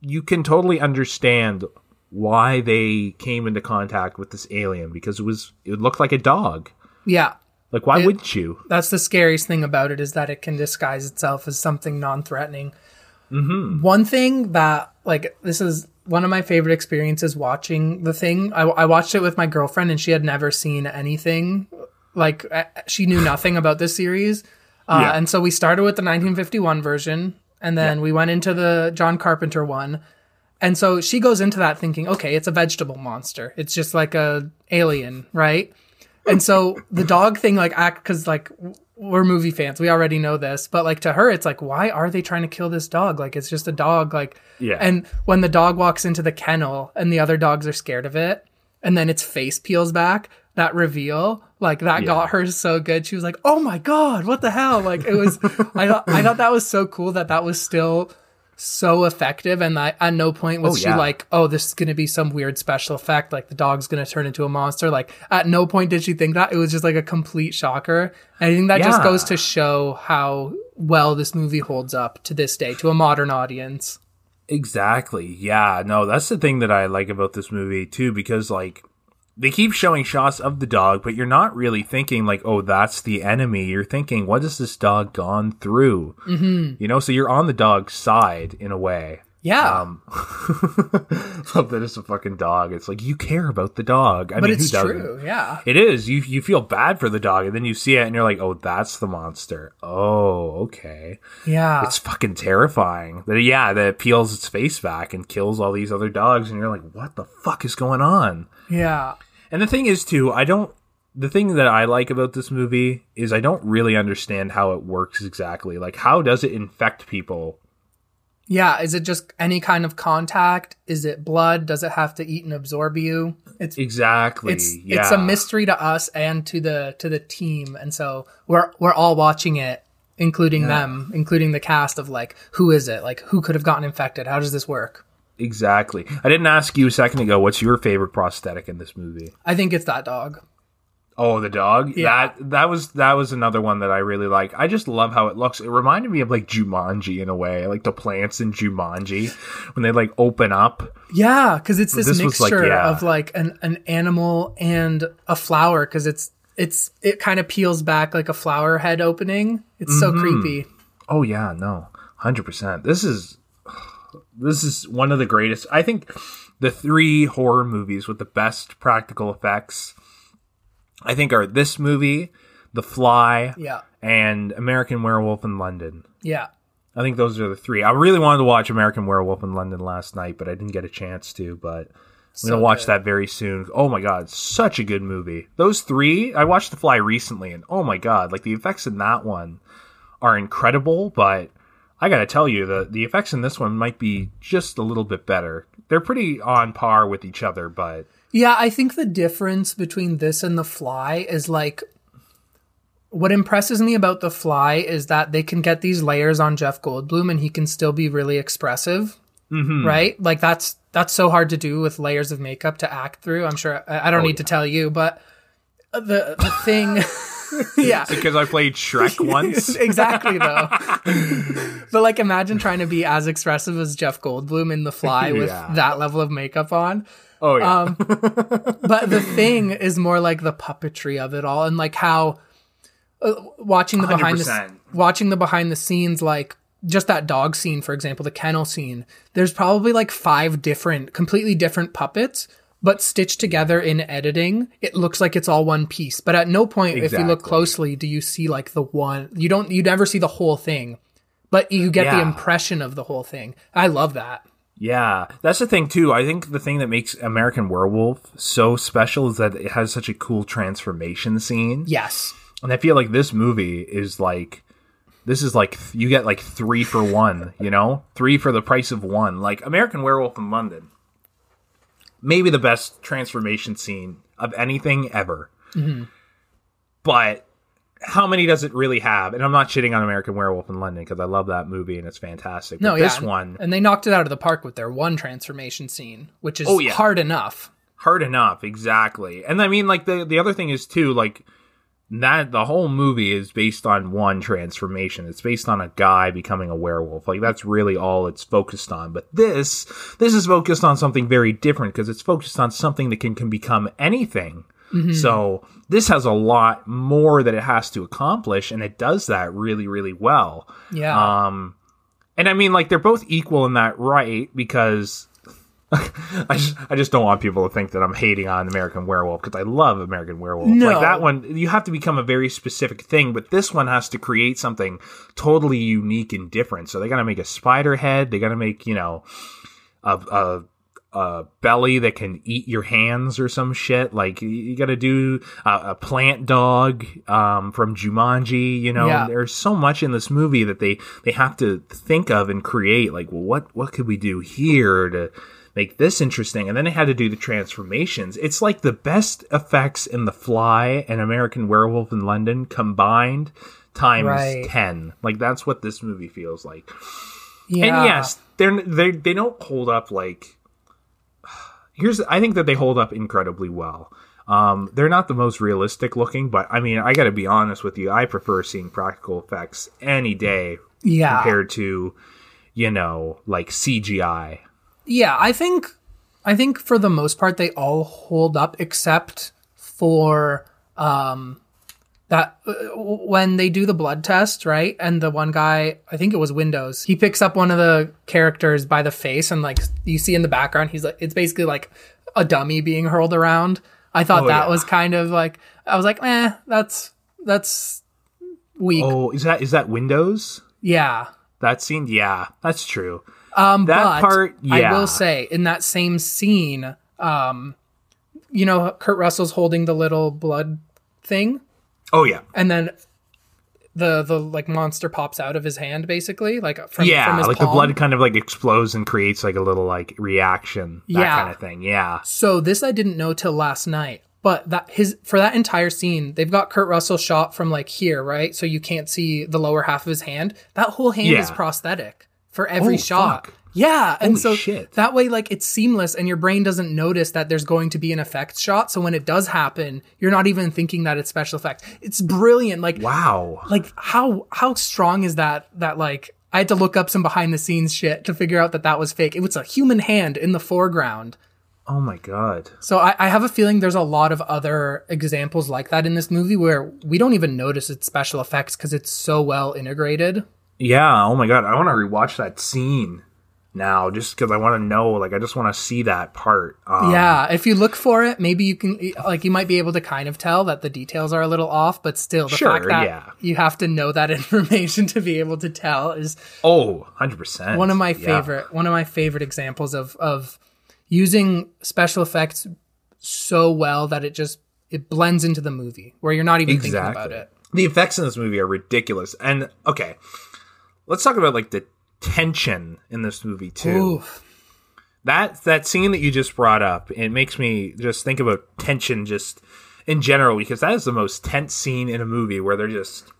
you can totally understand why they came into contact with this alien because it was it looked like a dog Yeah. Like why It- wouldn't you That's the scariest thing about it is that it can disguise itself as something non-threatening. Mm-hmm. One thing that like this is one of my favorite experiences watching the thing. I, I watched it with my girlfriend and she had never seen anything. Like she knew nothing about this series, uh, Yeah. and so we started with the 1951 version, and then we went into the John Carpenter one. And so she goes into that thinking, okay, it's a vegetable monster. It's just like a alien, right? And so the dog thing, like, act because like we're movie fans, we already know this, but like to her, it's like, why are they trying to kill this dog? Like, it's just a dog. Like, Yeah. And when the dog walks into the kennel and the other dogs are scared of it, and then its face peels back, that reveal, like that Yeah. got her so good. She was like, "Oh my god, what the hell?" Like it was. I thought I thought that was so cool that that was still so effective and at no point was Oh, she yeah. like oh this is going to be some weird special effect like the dog's going to turn into a monster like at no point did she think that it was just like a complete shocker and i think that just goes to show how well this movie holds up to this day to a modern audience Exactly. Yeah. No, that's the thing that I like about this movie too, because like they keep showing shots of the dog, but you're not really thinking like, oh, that's the enemy. You're thinking, what has this dog gone through? Mm-hmm. You know, so you're on the dog's side in a way. Yeah Um, love that it's a fucking dog. It's like you care about the dog. I but mean, it's who doesn't? true yeah It is. You you feel bad for the dog, and then you see it, and you're like, oh, that's the monster. Oh, okay. yeah It's fucking terrifying. That yeah, that it peels its face back and kills all these other dogs, and you're like, what the fuck is going on? yeah And the thing is, too, I don't. The thing that I like about this movie is I don't really understand how it works exactly. Like, how does it infect people? Yeah is it just any kind of contact is it blood does it have to eat and absorb you it's Exactly. it's yeah. it's a mystery to us and to the to the team and so we're we're all watching it including them including the cast of like who is it like who could have gotten infected how does this work Exactly. I didn't ask you a second ago. What's your favorite prosthetic in this movie? i think it's that dog Oh, the dog. Yeah. That that was that was another one that I really like. I just love how it looks. It reminded me of like Jumanji in a way, like the plants in Jumanji when they like open up. yeah because it's this, This was like- mixture yeah. of like an, an animal and a flower because it's it's it kind of peels back like a flower head opening it's so Mm-hmm. creepy Oh yeah, no, hundred percent. This is this is one of the greatest. I think the three horror movies with the best practical effects. I think are this movie, The Fly, yeah and American Werewolf in London. yeah I think those are the three. I really wanted to watch American Werewolf in London last night, but I didn't get a chance to. But I'm gonna watch good. that very soon. Oh my god, such a good movie. Those three, I watched The Fly recently, and oh my god, like the effects in that one are incredible. But I gotta tell you, the the effects in this one might be just a little bit better. They're pretty on par with each other, but Yeah, I think the difference between this and The Fly is like what impresses me about The Fly is that they can get these layers on Jeff Goldblum and he can still be really expressive. Mm-hmm. Right? Like that's that's so hard to do with layers of makeup to act through. I'm sure I, I don't need to tell you, but the the thing yeah. because I played Shrek once. exactly though. but like imagine trying to be as expressive as Jeff Goldblum in The Fly with Yeah. that level of makeup on. Oh yeah, Um, but the thing is more like the puppetry of it all and like how uh, watching the behind the 100%. watching the behind the scenes like just that dog scene for example the kennel scene there's probably like five different completely different puppets but stitched together in editing it looks like it's all one piece. But at no point if you look closely do you see like the one you don't you never see the whole thing but you get the impression of the whole thing. I love that Yeah, that's the thing too. I think the thing that makes American Werewolf so special is that it has such a cool transformation scene. Yes. And I feel like this movie is like this is like you get like 3 for 1, you know? 3 for the price of 1. Like American Werewolf in London. Maybe the best transformation scene of anything ever. Mm-hmm. But how many does it really have? And I'm not shitting on American Werewolf in London because I love that movie and it's fantastic. No, but yeah. this one And they knocked it out of the park with their one transformation scene, which is Oh, yeah. hard enough. hard enough exactly and i mean like the the other thing is too like that the whole movie is based on one transformation it's based on a guy becoming a werewolf like that's really all it's focused on but this this is focused on something very different because it's focused on something that can can become anything so this has a lot more that it has to accomplish and it does that really really well Yeah. um, and I mean, like they're both equal in that right because I just I just don't want people to think that I'm hating on American Werewolf because I love American Werewolf. No. Like that one, you have to become a very specific thing, but this one has to create something totally unique and different. So they got to make a spider head. They got to make you know a. a a belly that can eat your hands or some shit. Like you- got to do a, a plant dog um, from Jumanji. You know, Yeah. there's so much in this movie that they they have to think of and create. Like, well, what what could we do here to make this interesting? And then they had to do the transformations. It's like the best effects in The Fly and American Werewolf in London combined times Right. ten. Like that's what this movie feels like. yeah. And yes, they're they they don't hold up like. Here's I think that they hold up incredibly well. Um, they're not the most realistic looking, but I mean, I got to be honest with you. I prefer seeing practical effects any day Yeah. compared to, you know, like CGI. Yeah, I think I think for the most part they all hold up except for um that uh, when they do the blood test, right? And the one guy, I think it was Windows, he picks up one of the characters by the face and like you see in the background he's like it's basically like a dummy being hurled around. I thought Oh, that yeah. was kind of like I was like, "Eh, that's that's weak." Oh, is that is that Windows? Yeah. That scene, yeah, that's true. Um, That but part, I will say in that same scene, um, you know, Kurt Russell's holding the little blood thing, Oh yeah, and then the the like monster pops out of his hand, basically, like from from yeah, his like the blood kind of like explodes and creates like a little like reaction, that Yeah. kind of thing. Yeah, So this I didn't know till last night. But that his for that entire scene, they've got Kurt Russell shot from like here, right? So you can't see the lower half of his hand. That whole hand is prosthetic for every Oh, shot. fuck. Yeah, and Holy so shit. that way, like it's seamless, and your brain doesn't notice that there's going to be an effects shot. So when it does happen, you're not even thinking that it's special effects. It's brilliant. Like wow. like how how strong is that that like i had to look up some behind the scenes shit to figure out that that was fake it was a human hand in the foreground Oh my god. so I, I have a feeling there's a lot of other examples like that in this movie where we don't even notice it's special effects because it's so well integrated Yeah. Oh my god. I want to rewatch that scene now, just because I want to know. Like, I just want to see that part. Um, yeah if you look for it maybe you can like you might be able to kind of tell that the details are a little off but still the Sure, fact that yeah. you have to know that information to be able to tell is Oh, 100 percent. one of my favorite one of my favorite examples of of using special effects so well that it just it blends into the movie where you're not even thinking about it. The effects in this movie are ridiculous. And okay, let's talk about like the tension in this movie too. Oof. That that scene that you just brought up, it makes me just think about tension just in general because that is the most tense scene in a movie where they're just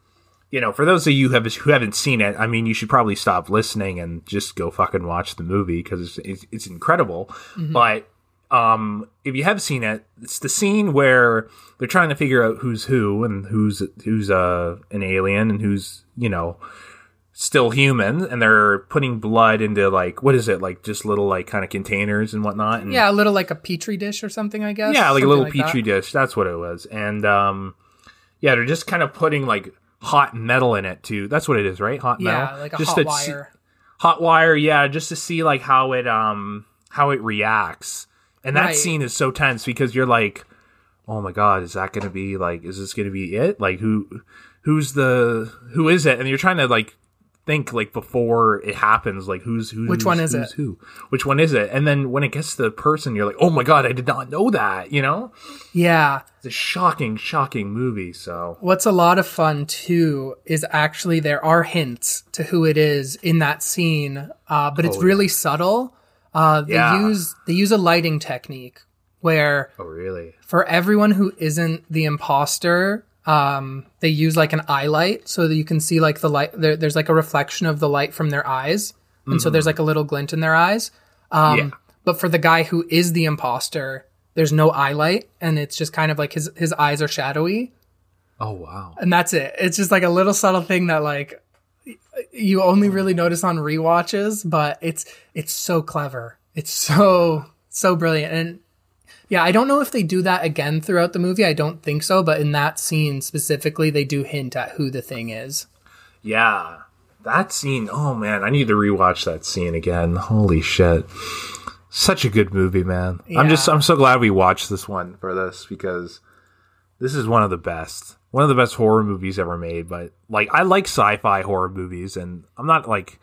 you know, for those of you who, have, who haven't seen it, I mean, you should probably stop listening and just go fucking watch the movie because it's, it's, it's incredible. But um, if you have seen it, it's the scene where they're trying to figure out who's who and who's who's uh, an alien and who's you know still human, and they're putting blood into like what is it like just little like kind of containers and whatnot. And Yeah, a little like a petri dish or something, I guess. yeah, like a little that. petri dish. That's what it was. And um, yeah, they're just kind of putting like hot metal in it too. That's what it is, right? Hot metal. Yeah, like a just hot see- wire. hot wire. Yeah, just to see like how it um how it reacts. And that Right. scene is so tense because you're like, oh my god, is that going to be like? Is this going to be it? Like who? Who's the? Who is it? And you're trying to like think like before it happens, like who's who Which one is who's it? Who? Which one is it? And then when it gets to the person, you're like, oh my god, I did not know that. You know, Yeah. it's a shocking, shocking movie. So What's a lot of fun too is actually there are hints to who it is in that scene, uh, but it's Oh, really subtle. Uh, they Yeah. use they use a lighting technique where oh really? for everyone who isn't the imposter, um, they use like an eye light so that you can see like the light. There, there's like a reflection of the light from their eyes, and so there's like a little glint in their eyes. Um, Yeah. But for the guy who is the imposter, there's no eye light, and it's just kind of like his his eyes are shadowy, Oh wow. and that's it. It's just like a little subtle thing that like you only really notice on rewatches, but it's it's so clever. It's so so brilliant. And yeah, I don't know if they do that again throughout the movie. I don't think so, but in that scene specifically, they do hint at who the thing is. Yeah. That scene, oh man, I need to rewatch that scene again. Holy shit. Such a good movie, man. I'm just I'm so glad we watched this one for this because this is one of the best. One of the best horror movies ever made, but like I like sci-fi horror movies and I'm not like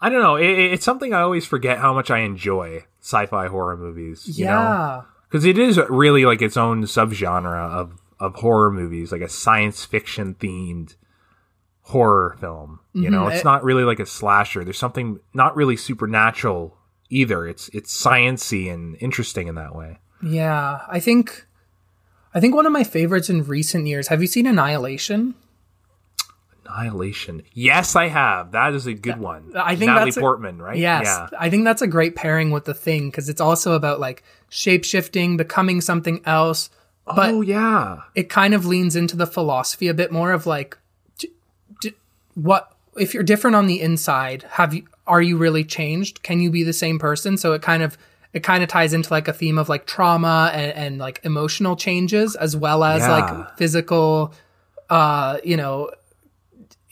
I don't know, it, it's something I always forget how much I enjoy sci-fi horror movies, you know? Because it is really like its own subgenre of of horror movies, like a science fiction themed horror film. You know, Mhm. it's It- not really like a slasher. There's something not really supernatural either. It's it's sciency and interesting in that way. Yeah. I think I think one of my favorites in recent years. Have you seen Annihilation? Annihilation. Yes, I have. That is a good one. I think Natalie that's a- Portman, right? Yes. Yeah. I think that's a great pairing with the thing because it's also about like shape shifting, becoming something else. But oh yeah. it kind of leans into the philosophy a bit more of like, d- d- what if you're different on the inside? Have you are you really changed? Can you be the same person? So it kind of it kind of ties into like a theme of like trauma and, and like emotional changes as well as Yeah. like physical, uh, you know,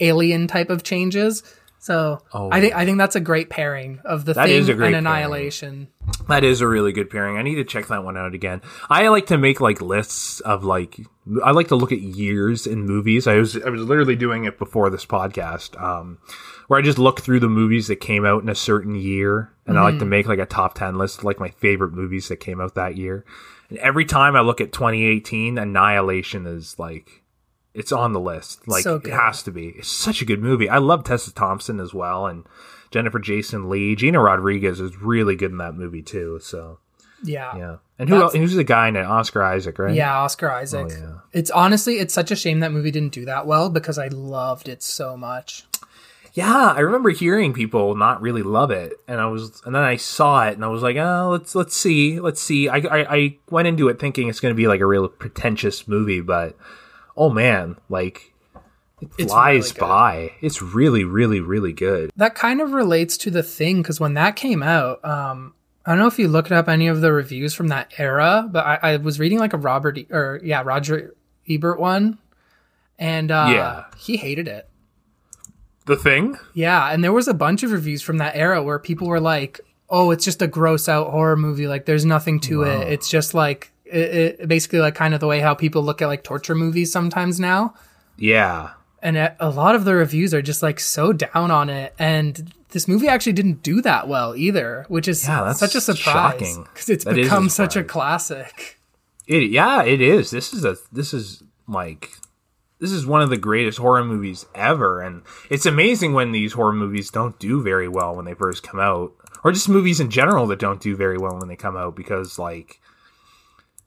alien type of changes. So Oh. I think I think that's a great pairing of the thing is a great and pairing. annihilation. That is a really good pairing. I need to check that one out again. I like to make like lists of like I like to look at years in movies. I was I was literally doing it before this podcast, um, where I just look through the movies that came out in a certain year, and I like to make like a top ten list of like my favorite movies that came out that year. And every time I look at 2018, Annihilation is like it's on the list. Like So it has to be. It's such a good movie. I love Tessa Thompson as well, and Jennifer Jason Lee. Gina Rodriguez is really good in that movie too. So Yeah. yeah. And who else, who's the guy in it? Oscar Isaac, right? Yeah, Oscar Isaac. Oh, yeah. It's honestly, it's such a shame that movie didn't do that well because I loved it so much. Yeah, I remember hearing people not really love it, and I was, and then I saw it, and I was like, oh, let's let's see, let's see. I I, I went into it thinking it's going to be like a real pretentious movie, but oh man, like it It's flies really by. It's really, really, really good. That kind of relates to the thing because when that came out, um, I don't know if you looked up any of the reviews from that era, but I, I was reading like a Robert E- or yeah Roger Ebert one, and uh, Yeah. he hated it. The thing. Yeah, and there was a bunch of reviews from that era where people were like, "Oh, it's just a gross out horror movie. Like, there's nothing to it. It's just like it, it, basically like kind of the way how people look at like torture movies sometimes now." Yeah. And a, lot of the reviews are just like so down on it, and this movie actually didn't do that well either, which is Yeah, that's such a surprise because it's That is a become such a classic. It yeah, it is. This is a this is like this is one of the greatest horror movies ever and it's amazing when these horror movies don't do very well when they first come out or just movies in general that don't do very well when they come out because like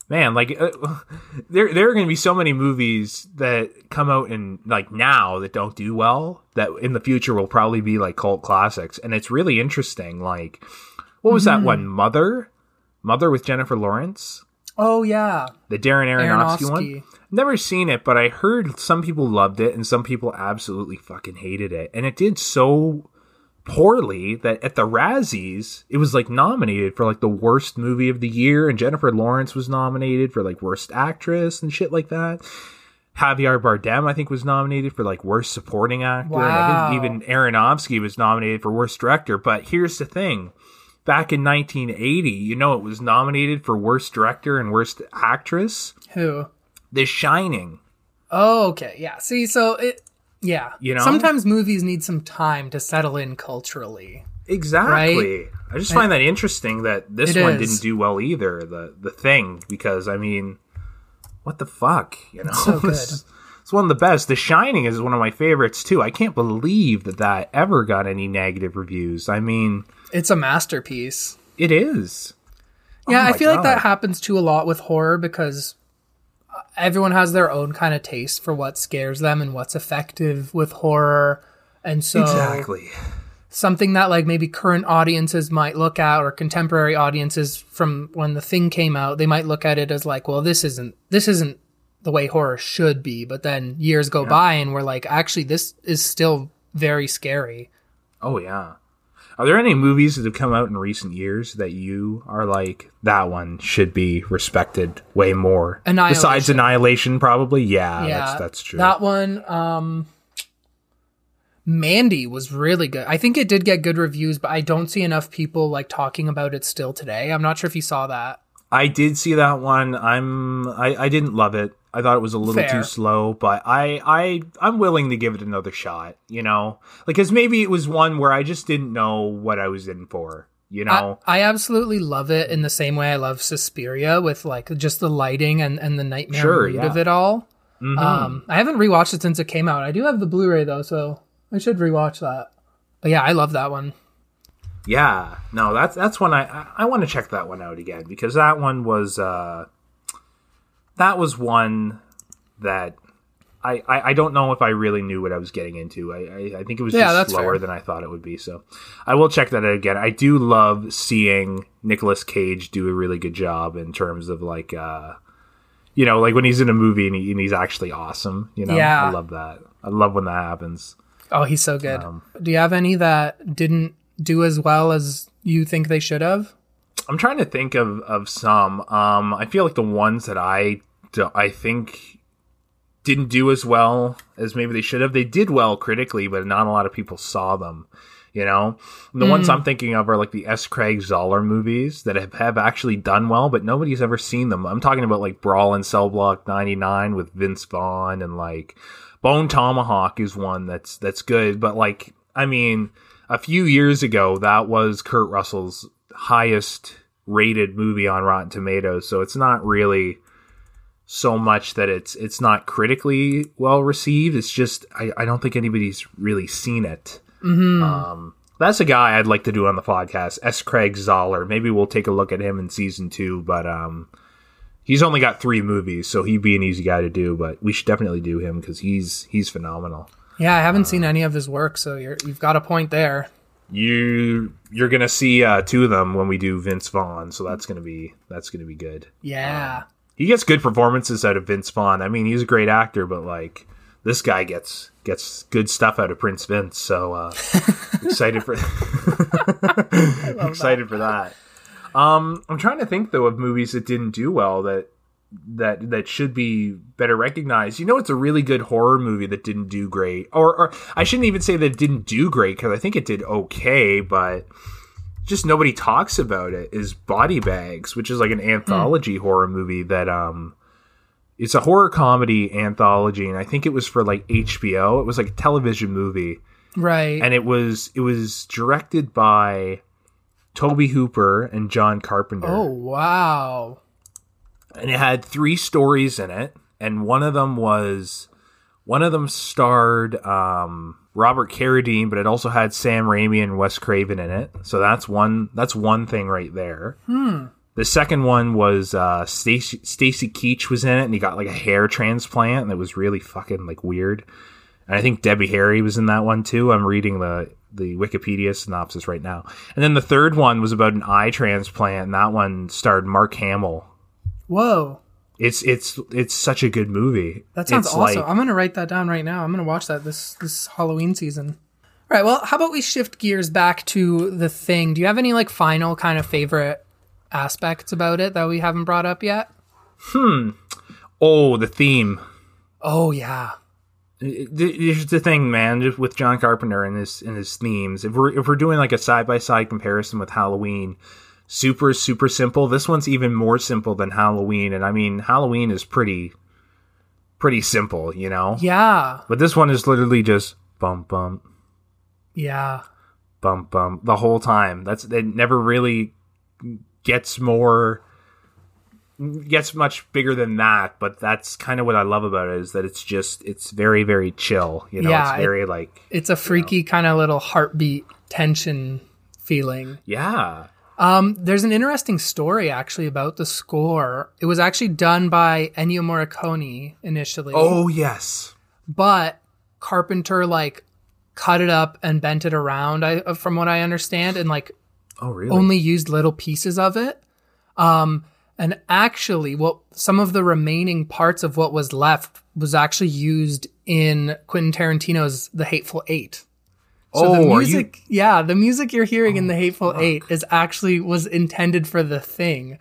man like uh, there there are going to be so many movies that come out in like now that don't do well that in the future will probably be like cult classics and it's really interesting like what was that one mother mother with jennifer lawrence Oh yeah, the Darren Aronofsky, one. Aronofsky. Never seen it, but I heard some people loved it and some people absolutely fucking hated it. And it did so poorly that at the Razzies, it was like nominated for like the worst movie of the year, and Jennifer Lawrence was nominated for like worst actress and shit like that. Javier Bardem, I think, was nominated for like worst supporting actor. And I think even Aronofsky was nominated for worst director. But here's the thing back in 1980, you know, it was nominated for worst director and worst actress. Who? The Shining. Oh, okay. Yeah. See, so it Yeah. You know? Sometimes movies need some time to settle in culturally. Exactly. I just find that interesting that this one is. didn't do well either. The the thing because I mean, what the fuck, you know? so good. it's, it's one of the best. The Shining is one of my favorites too. I can't believe that that ever got any negative reviews. I mean, It's a masterpiece. it is. Yeah, Oh I feel like that happens too a lot with horror because everyone has their own kind of taste for what scares them and what's effective with horror. And so Exactly. something that like maybe current audiences might look at or contemporary audiences from when the thing came out, they might look at it as like, well, this isn't this isn't the way horror should be. But then years go by and we're like, actually this is still very scary. Oh yeah. Are there any movies that have come out in recent years that you are like that one should be respected way more? Annihilation. Besides Annihilation, probably. Yeah, yeah, that's that's true. That one, um, Mandy was really good. I think it did get good reviews, but I don't see enough people like talking about it still today. I'm not sure if you saw that. I did see that one. I'm I, I didn't love it. I thought it was a little Fair. too slow, but I I I'm willing to give it another shot. You know, like because maybe it was one where I just didn't know what I was in for. You know, I, I absolutely love it in the same way I love Suspiria with like just the lighting and, and the nightmare Sure, mood yeah. of it all. Mhm. Um, I haven't rewatched it since it came out. I do have the Blu-ray though, so I should rewatch that. But yeah, I love that one. Yeah, no, that's that's one I I, I want to check that one out again because that one was uh that was one that I, I, I don't know if I really knew what I was getting into. I, I, I think it was Yeah, just that's slower fair. than I thought it would be. So I will check that out again. I do love seeing Nicolas Cage do a really good job in terms of like uh you know like when he's in a movie and, he, and he's actually awesome. You know, Yeah. I love that. I love when that happens. Oh, he's so good. Um, do you have any that didn't do as well as you think they should have? I'm trying to think of of some. Um, I feel like the ones that I do- I think didn't do as well as maybe they should have. They did well critically, but not a lot of people saw them. You know, And the ones I'm thinking of are like the S. Craig Zahler movies that have, have actually done well, but nobody's ever seen them. I'm talking about like Brawl in Cell Block 99 with Vince Vaughn and like Bone Tomahawk is one that's that's good, but like I mean, a few years ago that was Kurt Russell's highest rated movie on Rotten Tomatoes, so it's not really so much that it's it's not critically well received. It's just I, I don't think anybody's really seen it. Um, that's a guy I'd like to do on the podcast, S. Craig Zahler. Maybe we'll take a look at him in season two, but um, he's only got three movies, so he'd be an easy guy to do. But we should definitely do him because he's he's phenomenal. Yeah, I haven't seen any of his work, so you're you've got a point there. You you're gonna see uh, two of them when we do Vince Vaughn, so that's gonna be that's gonna be good. Yeah. He gets good performances out of Vince Vaughn. I mean, he's a great actor, but like this guy gets gets good stuff out of Prince Vince. So uh, excited for excited for that. Um, I'm trying to think though of movies that didn't do well that that that should be better recognized. You know, it's a really good horror movie that didn't do great, or, or I shouldn't even say that it didn't do great because I think it did okay, but just nobody talks about it. Is Body Bags, which is like an anthology horror movie that um. It's a horror comedy anthology, and I think it was for like HBO. It was like a television movie, Right. and it was it was directed by Tobe Hooper and John Carpenter oh wow. And it had three stories in it and one of them was one of them starred um, Robert Carradine but it also had Sam Raimi and Wes Craven in it. So that's one that's one thing right there. The second one was uh, Stacy Stacy Keach was in it and he got like a hair transplant and it was really fucking like weird. And I think Debbie Harry was in that one too. I'm reading the the Wikipedia synopsis right now. And then the third one was about an eye transplant and that one starred Mark Hamill Whoa. it's it's it's such a good movie. That sounds It's awesome. like- I'm gonna write that down right now. I'm gonna watch that this this Halloween season. All right. Well, how about we shift gears back to the thing? Do you have any like final kind of favorite aspects about it that we haven't brought up yet? Hmm. Oh, the theme. Oh yeah. Here's the thing, man. Just with John Carpenter and his and his themes. If we're if we're doing like a side by side comparison with Halloween, super super simple. This one's even more simple than Halloween, and I mean Halloween is pretty pretty simple, you know. Yeah. But this one is literally just bump bump Yeah. bump bump the whole time. That's it. Never really gets more gets much bigger than that. But that's kind of what I love about it is that it's just it's very very chill. You know, Yeah, it's very like It's a freaky kind of little heartbeat tension feeling. yeah. Um, there's an interesting story actually about the score. It was actually done by Ennio Morricone initially. Oh yes. but Carpenter like cut it up and bent it around. I, uh, from what I understand, and like Oh really? only used little pieces of it. Um, and actually, what some of the remaining parts of what was left was actually used in Quentin Tarantino's The Hateful Eight. So oh, the are you? music, yeah, the music you're hearing in The Hateful Eight is actually was intended for the thing.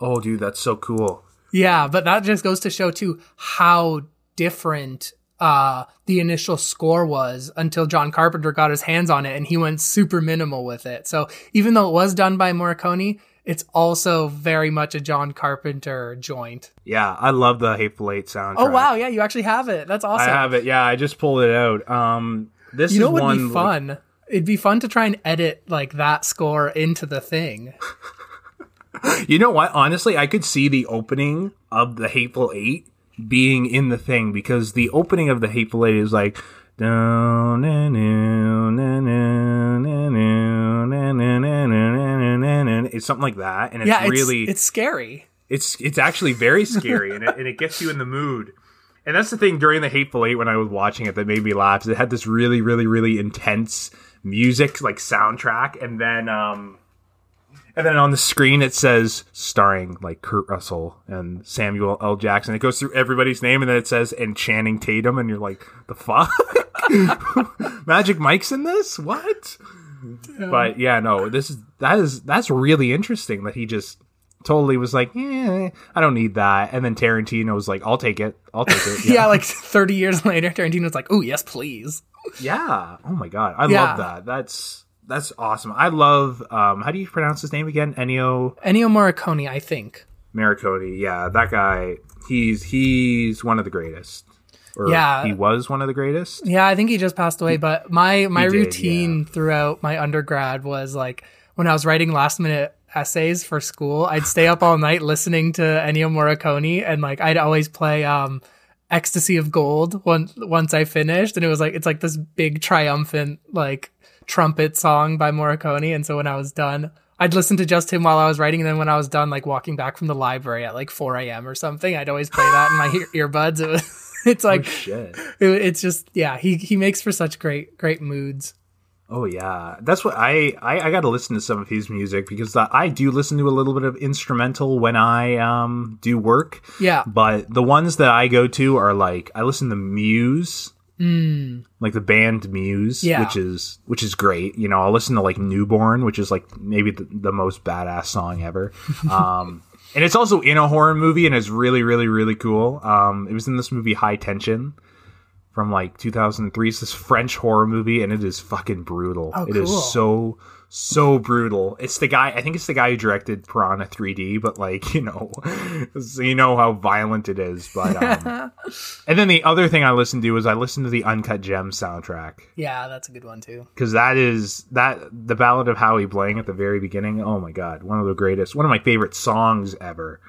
Oh, dude, that's so cool. Yeah, but that just goes to show too how different uh the initial score was until John Carpenter got his hands on it and he went super minimal with it. So even though it was done by Morricone, it's also very much a John Carpenter joint. Yeah, I love the Hateful Eight soundtrack. Oh wow, yeah, you actually have it. That's awesome. I have it. Yeah, I just pulled it out. Um, this you know what would be like- fun? It'd be fun to try and edit like that score into the thing. You know what? Honestly, I could see the opening of the Hateful Eight being in the thing because the opening of the Hateful Eight is like. It's something like that, and it's yeah, it's really it's scary. it's it's actually very scary, and it, and it gets you in the mood. And that's the thing during the Hateful Eight when I was watching it that made me laugh. Is it had this really, really, really intense music like soundtrack, and then um, and then on the screen it says starring like Kurt Russell and Samuel L. Jackson. It goes through everybody's name, and then it says and Channing Tatum, and you're like, the fuck, Magic Mike's in this? What? But yeah, no, this is that is that's really interesting that he just totally was like, yeah, I don't need that. And then Tarantino was like, I'll take it. I'll take it. Yeah, like 30 years later, Tarantino's like, "Oh yes, please." Yeah. Oh my god, I Yeah. love that. That's that's awesome. I love. Um, how do you pronounce his name again? Ennio Ennio Morricone, I think. Morricone. Yeah, that guy. He's he's one of the greatest. Or Yeah. he was one of the greatest. Yeah, I think he just passed away. But my my He did, routine throughout my undergrad was like when I was writing last minute essays for school, I'd stay up all night listening to Ennio Morricone, and like I'd always play um, "Ecstasy of Gold" once once I finished, and it was like it's like this big triumphant like trumpet song by Morricone. And so when I was done. I'd listen to just him while I was writing, and then when I was done, like walking back from the library at like 4 a.m. or something, I'd always play that in my ear- earbuds. It was, it's Oh like shit. it, it's just yeah he he makes for such great great moods Oh yeah, that's what I I, I got to listen to some of his music because I do listen to a little bit of instrumental when I um do work. yeah But the ones that I go to are like I listen to Muse, like the band Muse, Yeah. which is which is great. You know, I'll listen to like Newborn, which is like maybe the, the most badass song ever. Um, and it's also in a horror movie, and it's really really really cool. Um, it was in this movie High Tension from like 2003. It's this French horror movie, and it is fucking brutal. Oh, It is cool. so so brutal. It's the guy. I think it's the guy who directed Piranha 3D, but like you know, so you know how violent it is. But um, and then the other thing I listened to is I listened to the Uncut Gem soundtrack yeah that's a good one too because that is that the Ballad of Howie Bling at the very beginning. Oh my god, one of the greatest, one of my favorite songs ever.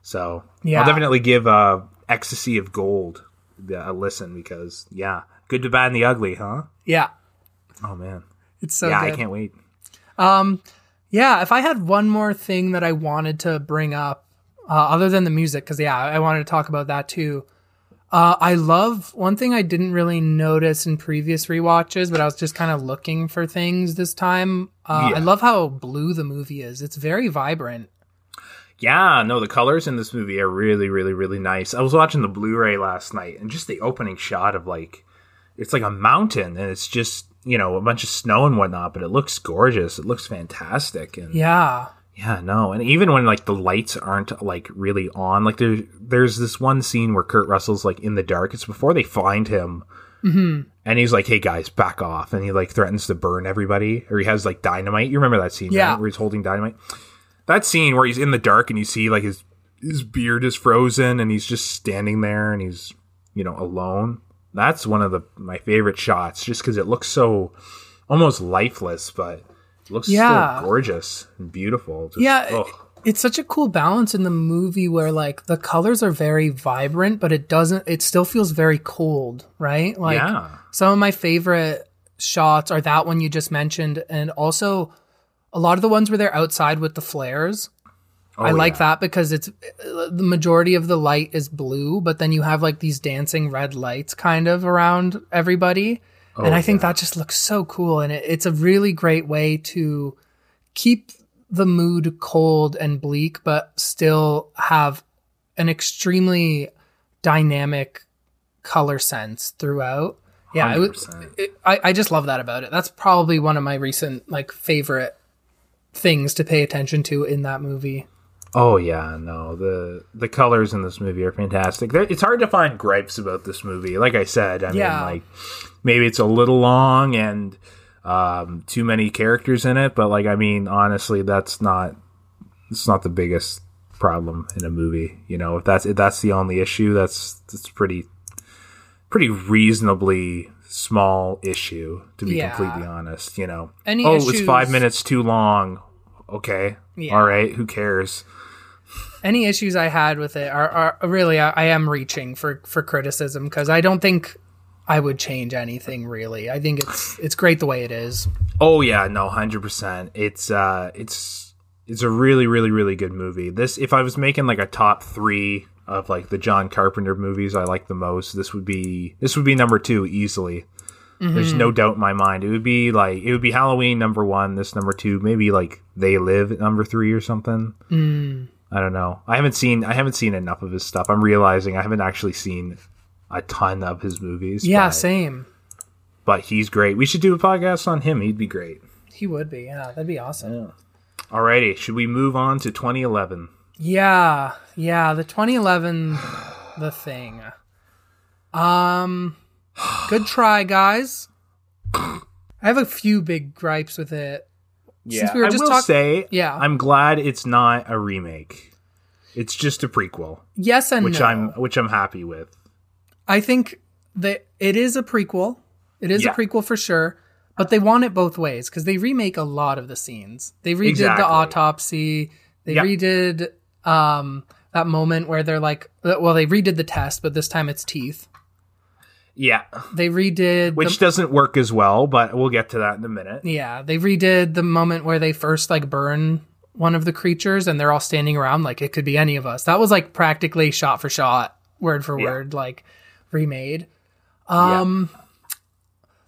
So Yeah. I'll definitely give uh, "Ecstasy of Gold" a listen because yeah, good, to bad, and the ugly, huh? yeah. Oh man, it's so yeah, good. I can't wait. Um, yeah if i had one more thing that i wanted to bring up uh, other than the music because yeah i wanted to talk about that too. Uh, i love one thing i didn't really notice in previous rewatches but i was just kind of looking for things this time uh, Yeah. i love how blue the movie is. It's very vibrant Yeah, no, the colors in this movie are really, really, really nice. I was watching the Blu-ray last night, and just the opening shot of like, it's like a mountain, and it's just you know a bunch of snow and whatnot, but it looks gorgeous. It looks fantastic, and yeah Yeah, no, and even when like the lights aren't like really on, like there, there's this one scene where Kurt Russell's like in the dark. It's before they find him, Mm-hmm. and he's like, "Hey guys, back off!" And he like threatens to burn everybody, or he has like dynamite. You remember that scene, Yeah. right? Where he's holding dynamite. That scene where he's in the dark and you see like his his beard is frozen and he's just standing there and he's you know, alone. That's one of the my favorite shots, just because it looks so almost lifeless, but it looks Yeah. so gorgeous and beautiful. Just, Yeah, ugh. it's such a cool balance in the movie where like the colors are very vibrant, but it doesn't. It still feels very cold, right? Like yeah, some of my favorite shots are that one you just mentioned, and also a lot of the ones where they're outside with the flares. Oh, I like yeah. that because it's the majority of the light is blue, but then you have like these dancing red lights kind of around everybody. Oh, and Oh, I think yeah. that just looks so cool. And it, it's a really great way to keep the mood cold and bleak, but still have an extremely dynamic color sense throughout. Yeah, it, it, I, I just love that about it. That's probably one of my recent like favorite things to pay attention to in that movie. Oh yeah, no the the colors in this movie are fantastic. There- It's hard to find gripes about this movie. Like I said, I Yeah. mean, like maybe it's a little long and um, too many characters in it, but like I mean, honestly, that's not it's not the biggest problem in a movie. You know, if that's if that's the only issue, that's that's pretty pretty reasonably small issue to be Yeah. completely honest. You know, Any oh, it's five minutes too long. Okay, Yeah. all right, who cares? any issues I had with it are, are really I, I am reaching for for criticism because I don't think I would change anything really. I think it's it's great the way it is. Oh yeah, no, hundred percent. It's uh, it's it's a really, really, really good movie. This, if I was making like a top three of like the John Carpenter movies I like the most, this would be this would be number two easily. There's no mm-hmm. doubt in my mind. It would be like it would be Halloween number one, this number two, maybe like They Live at number three or something. Mm. I don't know. I haven't seen I haven't seen enough of his stuff. I'm realizing I haven't actually seen a ton of his movies. Yeah, but, same. but he's great. We should do a podcast on him. He'd be great. He would be. Yeah, that'd be awesome. Alrighty, should we move on to 2011? Yeah, yeah. The 2011, the thing. Um, good try, guys. I have a few big gripes with it. Yeah, we were I just will talk- say, Yeah. I'm glad it's not a remake. It's just a prequel, Yes and which no. I'm which I'm happy with. I think that it is a prequel. It is Yeah. a prequel for sure, but they want it both ways because they remake a lot of the scenes. They redid Exactly. the autopsy. They Yep. redid um, that moment where they're like, uh, well, they redid the test, but this time it's teeth. Yeah, They redid which the, doesn't work as well, but we'll get to that in a minute. yeah, they redid the moment where they first like burn one of the creatures and they're all standing around like it could be any of us. That was like practically shot for shot, word for Yeah. word, like remade. Um,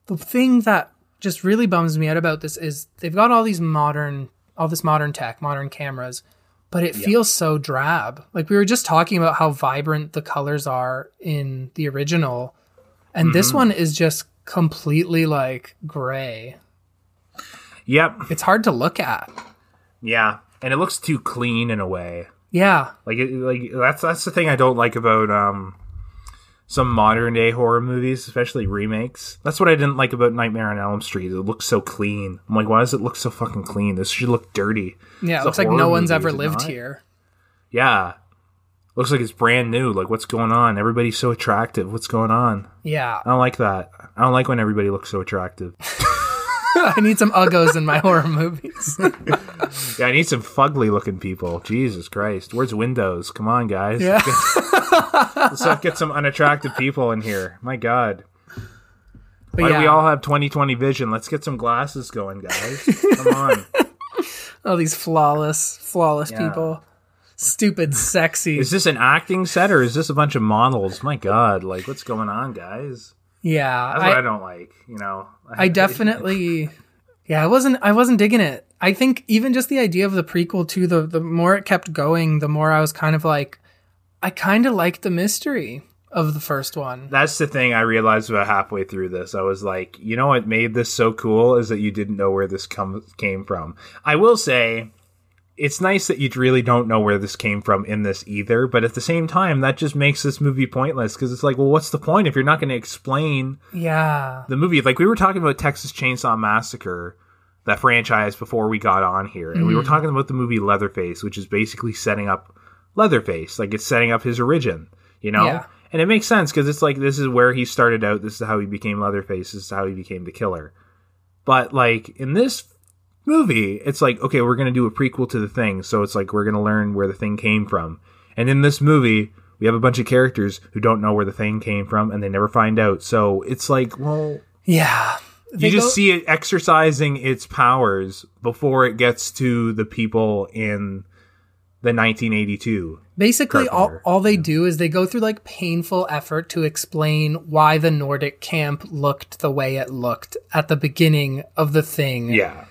the thing that just really bums me out about this is they've got all these modern, all this modern tech, modern cameras, but it feels so drab. Like we were just talking about how vibrant the colors are in the original, and this Mm-hmm. one is just completely like gray. Yep, It's hard to look at. yeah, and it looks too clean in a way. Yeah, Like, it, like that's that's the thing I don't like about um some modern day horror movies, especially remakes. That's what I didn't like about Nightmare on Elm Street. It looks so clean. I'm like, why does it look so fucking clean? This should look dirty. yeah. It's It looks like no one's movie, ever lived not? here. Yeah. Looks like it's brand new. Like, what's going on? Everybody's so attractive. What's going on? Yeah, I don't like that. I don't like when everybody looks so attractive. I need some uggos in my horror movies. Yeah, I need some fugly looking people. Jesus Christ. Where's Windows? Come on, guys. Yeah. Let's get some unattractive people in here. My God. But Why yeah, do we all have 2020 vision? Let's get some glasses going, guys. Come on. all these flawless, flawless Yeah. people. Stupid, sexy. Is this an acting set or is this a bunch of models? My God. Like, what's going on, guys? Yeah, That's what I I, don't like, you know? I definitely, yeah, I wasn't, I wasn't digging it. I think even just the idea of the prequel too, the the more it kept going, the more I was kind of like, I kind of liked the mystery of the first one. That's the thing I realized about halfway through this. I was like, you know what made this so cool is that you didn't know where this come, came from. I will say, it's nice that you really don't know where this came from in this either, but at the same time, that just makes this movie pointless because it's like, well, what's the point if you're not going to explain Yeah, the movie? Like, we were talking about Texas Chainsaw Massacre, that franchise, before we got on here, and we were mm-hmm. talking about the movie Leatherface, which is basically setting up Leatherface. Like, it's setting up his origin, you know? Yeah. and it makes sense because it's like this is where he started out. This is how he became Leatherface. This is how he became the killer. But like in this movie, it's like okay, we're gonna do a prequel to the thing, so it's like we're gonna learn where the thing came from. And in this movie, we have a bunch of characters who don't know where the thing came from, and they never find out. So it's like, well, Yeah. They you just go- see it exercising its powers before it gets to the people in the 1982. Basically, all, Carpenter. all they do is they go through like painful effort to explain why the Nordic camp looked the way it looked at the beginning of the thing. Yeah.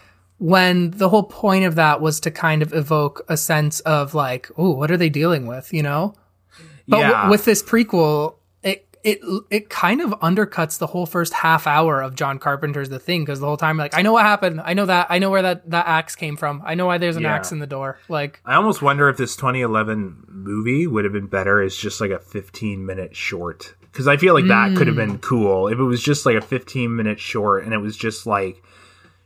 When the whole point of that was to kind of evoke a sense of like, oh, what are they dealing with? You know? But w- with this prequel, it it it kind of undercuts the whole first half hour of John Carpenter's The Thing because the whole time, like, I know what happened. I know that. I know where that that axe came from. I know why there's an Yeah. axe in the door. Like, I almost wonder if this 2011 movie would have been better as just like a 15 minute short. Because I feel like that could have mm. been cool if it was just like a 15 minute short and it was just like,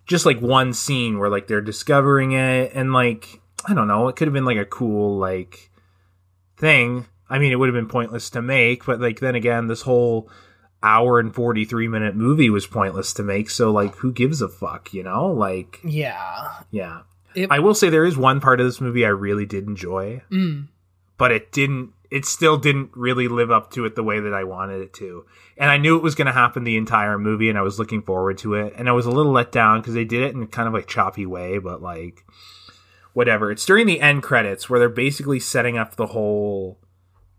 just like one scene where like they're discovering it and like, I don't know, it could have been like a cool like thing. I mean, it would have been pointless to make, but like then again, this whole hour and 43 minute movie was pointless to make. So like, who gives a fuck, you know? Like, yeah, yeah. It- I will say there is one part of this movie I really did enjoy, Mm. but it didn't. It still didn't really live up to it the way that I wanted it to. And I knew it was going to happen the entire movie, and I was looking forward to it. And I was a little let down because they did it in a kind of like choppy way, but like whatever. It's during the end credits where they're basically setting up the whole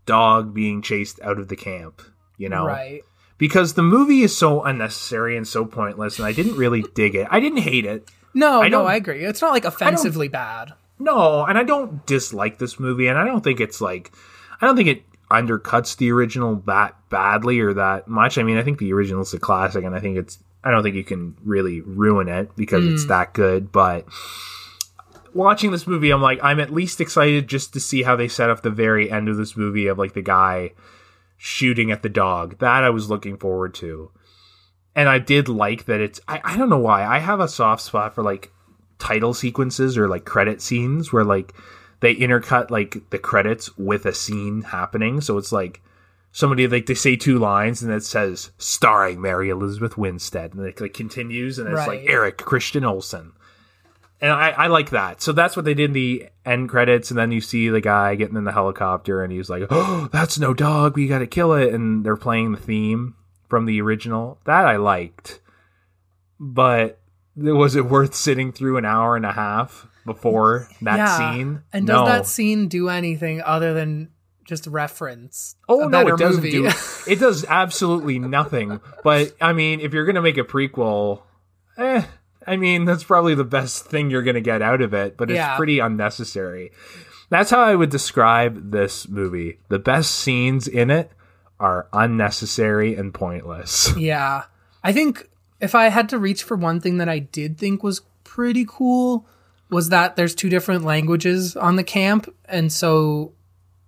dog being chased out of the camp. You know, right. because the movie is so unnecessary and so pointless, and I didn't really dig it. I didn't hate it. No, I no, I agree. It's not like offensively bad. No, and I don't dislike this movie, and I don't think it's like, I don't think it undercuts the original that badly or that much. I mean, I think the original's a classic, and I think it's, I don't think you can really ruin it because it's mm. that good. But watching this movie, I'm like, I'm at least excited just to see how they set up the very end of this movie of like the guy shooting at the dog. That I was looking forward to. And I did like that it's I, I don't know why. I have a soft spot for like title sequences or like credit scenes where like they intercut like the credits with a scene happening. So it's like somebody like they say two lines and it says starring Mary Elizabeth Winstead and it like continues and it's like Eric Christian Olsen. And I, I like that. So that's what they did in the end credits, and then you see the guy getting in the helicopter and he's like, Oh, that's no dog, we gotta kill it and they're playing the theme from the original. That I liked. But was it worth sitting through an hour and a half before that yeah. scene? And no. does that scene do anything other than just reference? Oh no, it doesn't movie? do. It does absolutely nothing. But I mean, if you're gonna make a prequel, eh, I mean that's probably the best thing you're gonna get out of it. But it's Yeah. pretty unnecessary. That's how I would describe this movie. The best scenes in it are unnecessary and pointless. Yeah. I think if I had to reach for one thing that I did think was pretty cool was that there's two different languages on the camp and so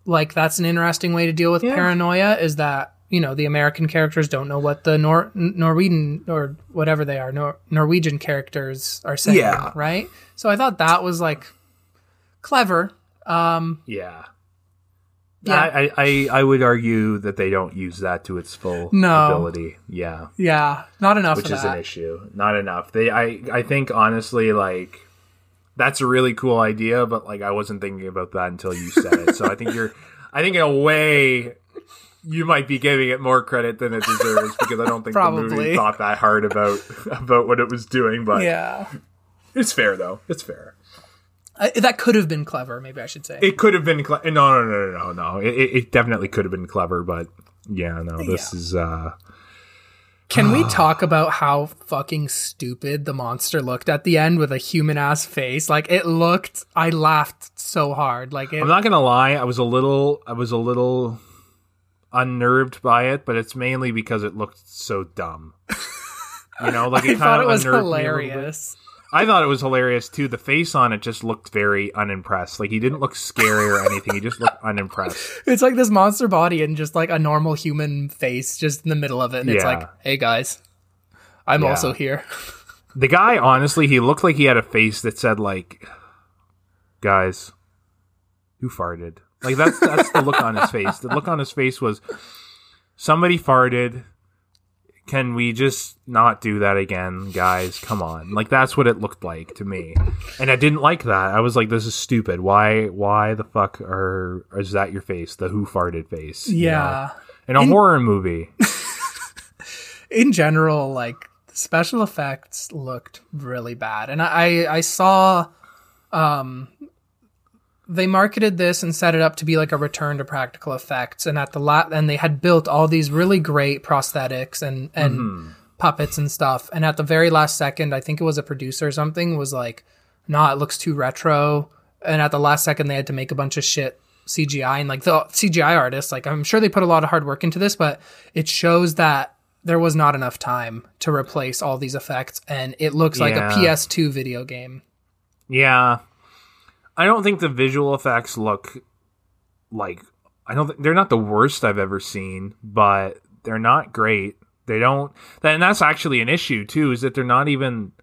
like that's an interesting way to deal with Yeah. paranoia is that you know the American characters don't know what the Nor- Norwegian or whatever they are Nor- Norwegian characters are saying Yeah. right so I thought that was like clever um Yeah. Yeah. I, I, I would argue that they don't use that to its full No. ability. Yeah. yeah not enough which is that an issue. Not enough. They, I, I think honestly, like that's a really cool idea, but like I wasn't thinking about that until you said it. So I think you're, I think in a way, you might be giving it more credit than it deserves because I don't think the movie thought that hard about about what it was doing. But yeah it's fair though. It's fair. I, that could have been clever maybe I should say It could have been. Cle- no, no, no, no, no, no. It, it it definitely could have been clever, but yeah, no. This is. uh Can we talk about how fucking stupid the monster looked at the end with a human ass face? Like it looked I laughed so hard. Like it I'm not gonna lie, I was a little I was a little unnerved by it, but it's mainly because it looked so dumb. You know, like I it thought kind it of was unnerved me a hilarious. I thought it was hilarious too. The face on it just looked very unimpressed. Like he didn't look scary or anything. He just looked unimpressed. It's like this monster body and just like a normal human face just in the middle of it. And it's like, hey guys, I'm Yeah. also here. The guy, honestly, he looked like he had a face that said like, "Guys, who farted?" Like that's that's the look on his face. The look on his face was somebody farted. Can we just not do that again, guys? Come on. Like that's what it looked like to me. And I didn't like that. I was like this is stupid. Why why the fuck are is that your face? The who farted face? you know? Yeah. In a horror movie. in general, like the special effects looked really bad, and I I saw, um, they marketed this and set it up to be like a return to practical effects, and at the la- and they had built all these really great prosthetics and and mm-hmm. puppets and stuff, and at the very last second, I think it was a producer or something was like, "Nah, it looks too retro," and at the last second, they had to make a bunch of shit. CGI and like the CGI artists, like I'm sure they put a lot of hard work into this, but it shows that there was not enough time to replace all these effects and it looks like a PS2 video game. Yeah. I don't think the visual effects look like I don't think they're not the worst I've ever seen, but they're not great. They don't and that's actually an issue too, is that they're not even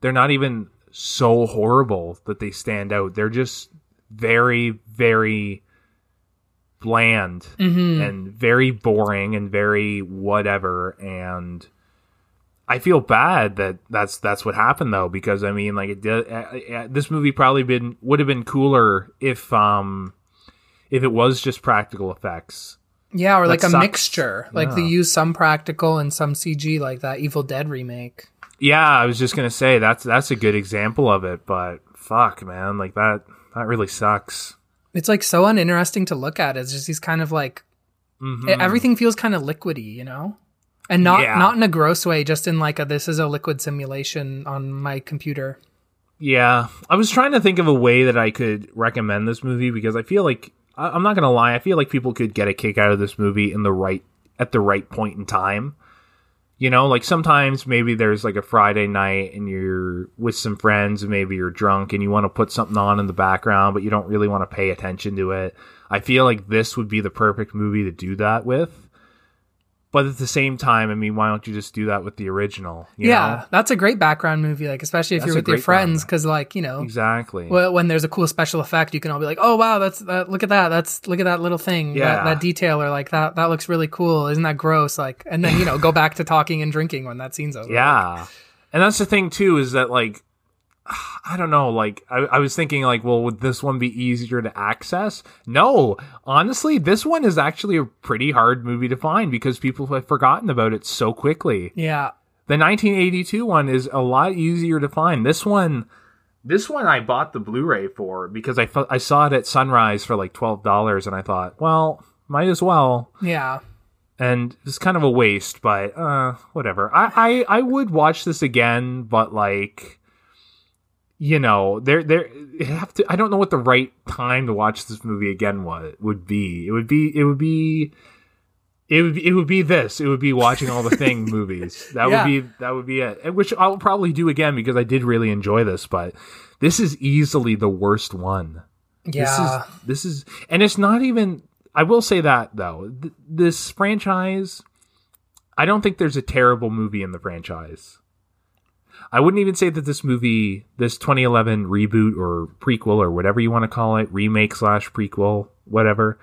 they're not even so horrible that they stand out. They're just very, very bland mm-hmm. and very boring and very whatever and I feel bad that that's that's what happened though because I mean like it did, uh, uh, this movie probably been would have been cooler if um if it was just practical effects. Yeah, or like a mixture. Like they Yeah. use some practical and some CG like that Evil Dead remake. Yeah, I was just gonna say that's that's a good example of it, but fuck man, like that that really sucks. It's like so uninteresting to look at. It's just these kind of like Mhm. e- everything feels kind of liquidy, you know? And not Yeah. not in a gross way, just in like a this is a liquid simulation on my computer. Yeah, I was trying to think of a way that I could recommend this movie because I feel like I'm not gonna lie, I feel like people could get a kick out of this movie in the right at the right point in time. You know, like sometimes maybe there's like a Friday night and you're with some friends and maybe you're drunk and you want to put something on in the background, but you don't really want to pay attention to it. I feel like this would be the perfect movie to do that with. But at the same time, I mean, why don't you just do that with the original? you yeah, know? that's a great background movie, like especially if That's you're with your friends, because like you know, exactly. well, when there's a cool special effect, you can all be like, "Oh wow, that's that, look at that, that's look at that little thing, Yeah. that, that detail, or like that that looks really cool. Isn't that gross?" Like, and then you know, go back to talking and drinking when that scene's over. Yeah. And that's the thing too, is that like I don't know, like I, I was thinking like, well, would this one be easier to access? No. Honestly, this one is actually a pretty hard movie to find because people have forgotten about it so quickly. yeah, The 1982 one is a lot easier to find. This one this one I bought the Blu-ray for because I th- I saw it at Sunrise for like $12 and I thought, well, might as well yeah. and it's kind of a waste, but uh, whatever. I, I I would watch this again, but like, you know, there there have to. I don't know what the right time to watch this movie again was would be. It would be it would be. It would, be, it would be this. It would be watching all the thing movies. That Yeah. would be that would be it. Which I'll probably do again because I did really enjoy this. But this is easily the worst one. Yeah. This is this is and it's not even I will say that though. Th- this franchise I don't think there's a terrible movie in the franchise. I wouldn't even say that this movie, this 2011 reboot or prequel or whatever you want to call it, remake slash prequel, whatever.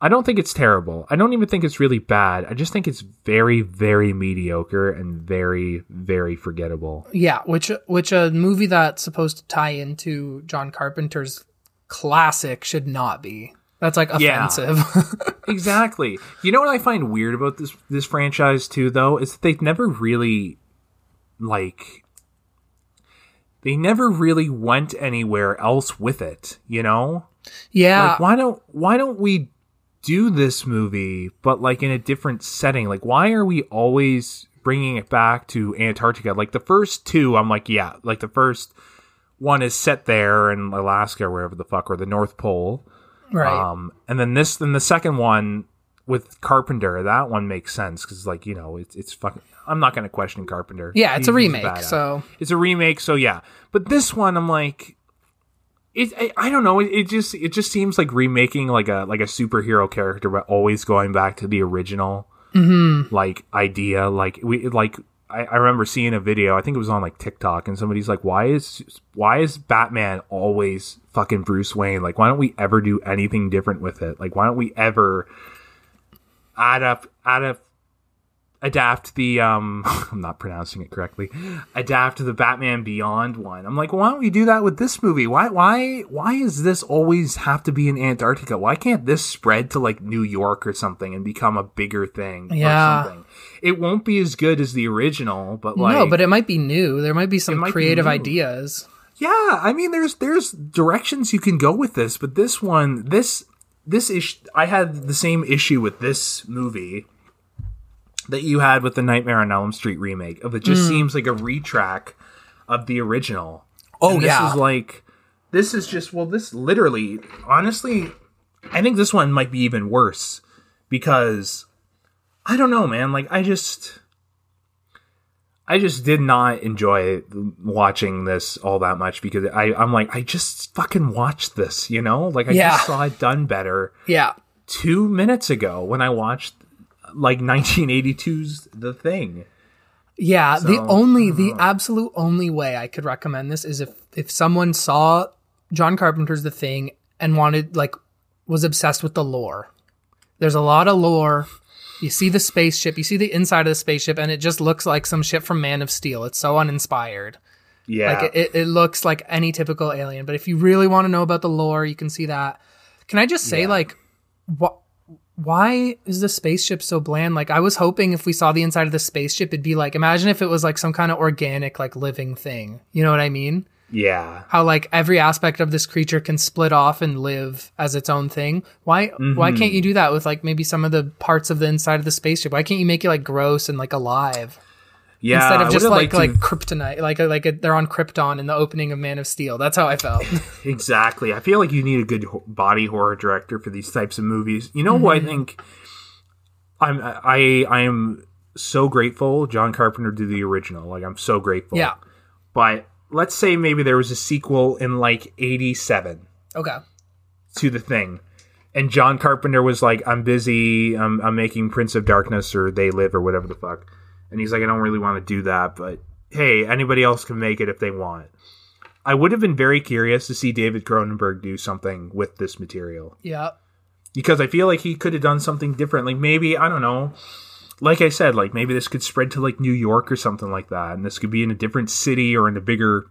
I don't think it's terrible. I don't even think it's really bad. I just think it's very, very mediocre and very, very forgettable. Yeah, which which a movie that's supposed to tie into John Carpenter's classic should not be. That's like Yeah. offensive. exactly. You know what I find weird about this this franchise too, though, is that they've never really like they never really went anywhere else with it. You know, yeah. like why don't why don't we do this movie but like in a different setting? Like why are we always bringing it back to Antarctica? Like the first two, I'm like, yeah, like the first one is set there in Alaska, or wherever the fuck, or the North Pole. right. Um, and then this, then the second one with Carpenter, that one makes sense because, like, you know, it's it's fucking. I'm not going to question Carpenter. yeah, it's a remake, so it's a remake. So yeah, but this one, I'm like, it. I, I don't know. It, it just it just seems like remaking like a like a superhero character, but always going back to the original Mm-hmm. like idea. Like we like. I, I remember seeing a video. I think it was on like TikTok, and somebody's like, "Why is why is Batman always fucking Bruce Wayne? Like, why don't we ever do anything different with it? Like, why don't we ever add up add a adapt the um I'm not pronouncing it correctly. Adapt the Batman Beyond one. I'm like, why don't we do that with this movie? Why why why is this always have to be in Antarctica? Why can't this spread to like New York or something and become a bigger thing Yeah. or something? It won't be as good as the original, but like no, but it might be new. There might be some might creative new. ideas. Yeah, I mean, there's there's directions you can go with this, but this one, this this issue, I had the same issue with this movie that you had with the Nightmare on Elm Street remake. Of it just mm. seems like a retrack of the original. Oh, And this yeah. is like this is just well, this literally, honestly, I think this one might be even worse because I don't know, man. Like I just. I just did not enjoy watching this all that much because I, I'm like, I just fucking watched this, you know? Like, I Yeah. just saw it done better Yeah. two minutes ago when I watched like 1982's The Thing. Yeah, the only the uh. absolute only way I could recommend this is if if someone saw John Carpenter's The Thing and wanted like was obsessed with the lore. There's a lot of lore. You see the spaceship, you see the inside of the spaceship, and it just looks like some shit from Man of Steel. It's so uninspired. Yeah. Like it, it looks like any typical alien. But if you really want to know about the lore, you can see that. Can I just say, Yeah. like, what? Why is the spaceship so bland? Like, I was hoping if we saw the inside of the spaceship, it'd be like, imagine if it was like some kind of organic, like living thing. You know what I mean? yeah. How like every aspect of this creature can split off and live as its own thing. Why? Why mm-hmm. can't you do that with like maybe some of the parts of the inside of the spaceship? Why can't you make it like gross and like alive? Yeah. instead of just like like to- kryptonite, like like they're on Krypton in the opening of Man of Steel. That's how I felt. Exactly. I feel like you need a good body horror director for these types of movies. You know who I mm-hmm. think I'm I I am so grateful John Carpenter did the original. Like I'm so grateful. yeah. But let's say maybe there was a sequel in like 87 Okay. to the thing. And John Carpenter was like, I'm busy, I'm, I'm making Prince of Darkness or They Live or whatever the fuck. And he's like, I don't really want to do that, but hey, anybody else can make it if they want. I would have been very curious to see David Cronenberg do something with this material Yeah. because I feel like he could have done something different. Like maybe, I don't know. Like I said, like maybe this could spread to like New York or something like that. And this could be in a different city or in a bigger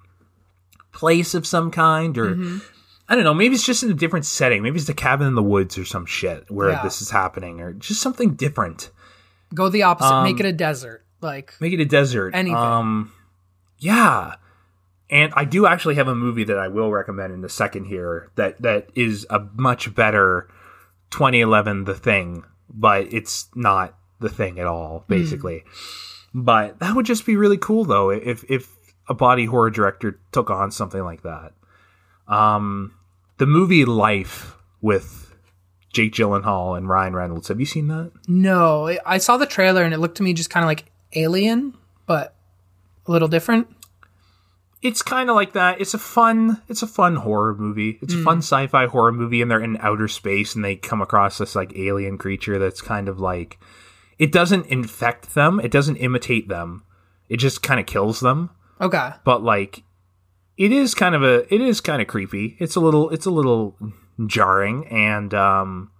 place of some kind or I don't know, maybe it's just in a different setting. Maybe it's the cabin in the woods or some shit where Yeah. this is happening or just something different. Go the opposite. Um, Make it a desert. Like Make it a desert. Anything. Um yeah. And I do actually have a movie that I will recommend in a second here that that is a much better 2011 The Thing, but it's not The Thing at all, basically. But that would just be really cool though if if a body horror director took on something like that. Um the movie Life with Jake Gyllenhaal and Ryan Reynolds. Have you seen that? no, I saw the trailer and it looked to me just kind of like Alien, but a little different. it's kind of like that. It's a fun, it's a fun horror movie. It's a fun sci-fi horror movie, and they're in outer space, and they come across this like alien creature that's kind of like, it doesn't infect them, it doesn't imitate them, it just kind of kills them. Okay. But like, it is kind of a, it is kind of creepy. It's a little, it's a little jarring, and um,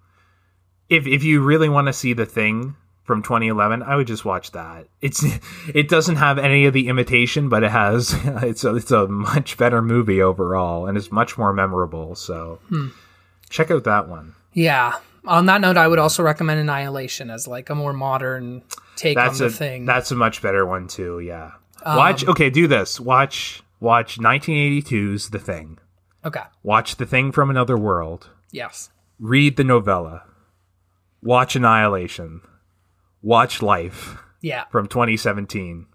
if if you really want to see the thing from 2011 i would just watch that. It's it doesn't have any of the imitation but it has it's a, it's a much better movie overall and it's much more memorable so. Hmm. Check out that one. Yeah. On that note, I would also recommend Annihilation as like a more modern take that's on a the thing. that's a much better one too yeah. Um, watch okay do this. Watch watch 1982's the thing. Okay. watch the thing from another world. Yes. read the novella. Watch annihilation watch life Yeah. from 2017.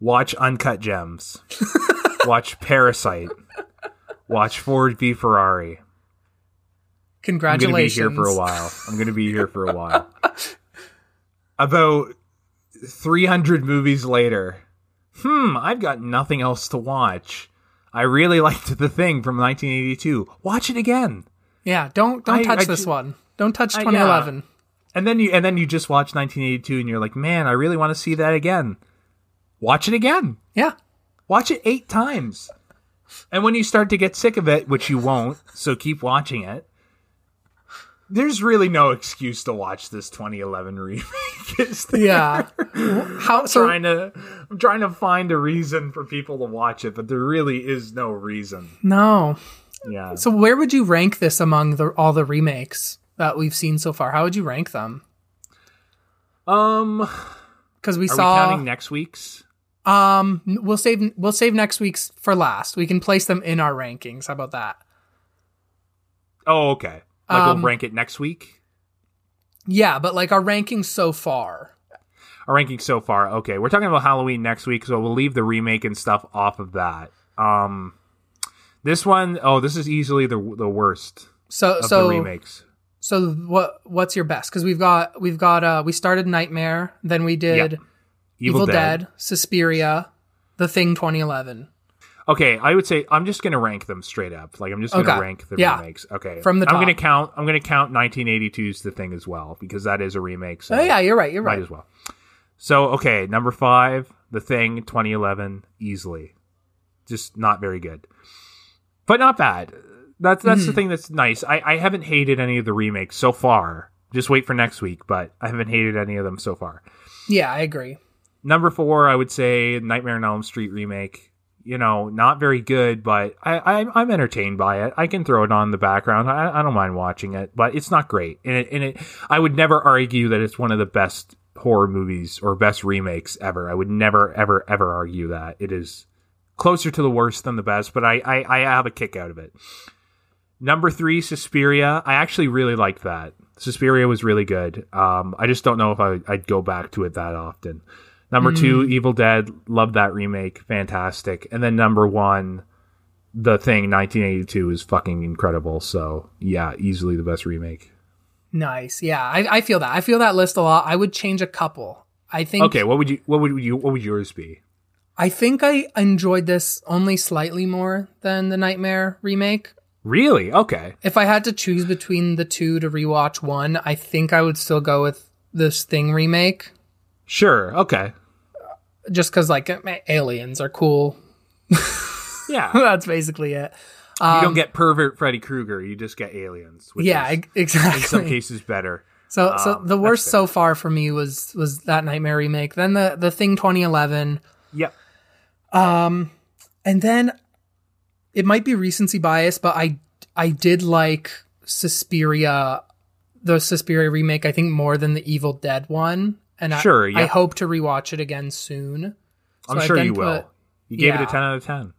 Watch Uncut Gems. Watch Parasite. Watch Ford v Ferrari. Congratulations. I'm going to be here for a while. I'm going to be here for a while. About 300 movies later, hmm, I've got nothing else to watch. I really liked The Thing from 1982. Watch it again. Yeah. Don't don't I- touch I this ju- one. Don't touch I- yeah. 2011. And then you and then you just watch 1982 and you're like, "Man, I really want to see that again." Watch it again. Yeah. Watch it 8 times. And when you start to get sick of it, which you won't, so keep watching it, there's really no excuse to watch this 2011 remake. Yeah. How so? trying to I'm trying to find a reason for people to watch it, but there really is no reason. No. Yeah. So where would you rank this among the, all the remakes that we've seen so far? How would you rank them? Um, Because we we saw. counting next week's? um, we'll save we'll save next week's for last. We can place them in our rankings. How about that? Oh, okay. Like Um, we'll rank it next week. Yeah, but like our rankings so far. Our rankings so far. Okay, we're talking about Halloween next week, so we'll leave the remake and stuff off of that. Um, this one, oh, this is easily the the worst So of so the remakes. So what what's your best? Because we've got we've got uh we started Nightmare, then we did Evil, Dead. Suspiria, The Thing 2011 Okay, I would say I'm just gonna rank them straight up. Like I'm just gonna Okay. rank the Yeah. remakes. Okay, From the I'm gonna count. I'm gonna count 1982's The Thing as well because that is a remake. So Oh yeah, you're right. You're might right. as well. So okay, number five, The Thing, 2011, easily, just not very good, but not bad. That's that's Mm-hmm. the thing that's nice. I I haven't hated any of the remakes so far. Just wait for next week, but I haven't hated any of them so far. Yeah, I agree. Number four, I would say Nightmare on Elm Street remake. You know, not very good, but I, I I'm entertained by it. I can throw it on the background. I, I don't mind watching it, but it's not great. And it, and it, I would never argue that it's one of the best horror movies or best remakes ever. I would never, ever, ever argue that it is closer to the worst than the best. But I, I, I have a kick out of it. Number three, Suspiria. I actually really liked that. Suspiria was really good. Um, I just don't know if I, I'd go back to it that often. Number two, Evil Dead. Love that remake. Fantastic. And then number one, The Thing, 1982 is fucking incredible. So yeah, easily the best remake. Nice. Yeah, I, I feel that. I feel that list a lot. I would change a couple. I think. Okay, what would you? What would you? What would yours be? I think I enjoyed this only slightly more than the Nightmare remake. Really? Okay. If I had to choose between the two to rewatch one, I think I would still go with this Thing remake, Sure. Okay. just because like aliens are cool. Yeah. That's basically it. you don't get pervert Freddy Krueger. You just get aliens. Which Um, Yeah, is, exactly. in some cases better. So so Um, the worst so far for me was was that Nightmare remake. Then the the Thing 2011. Yep. Um, and then it might be recency bias, but I I did like Suspiria, the Suspiria remake. I think more than the Evil Dead one, and Sure, I, yeah. I hope to rewatch it again soon. I'm So I sure you will. You gave it a 10 out of 10.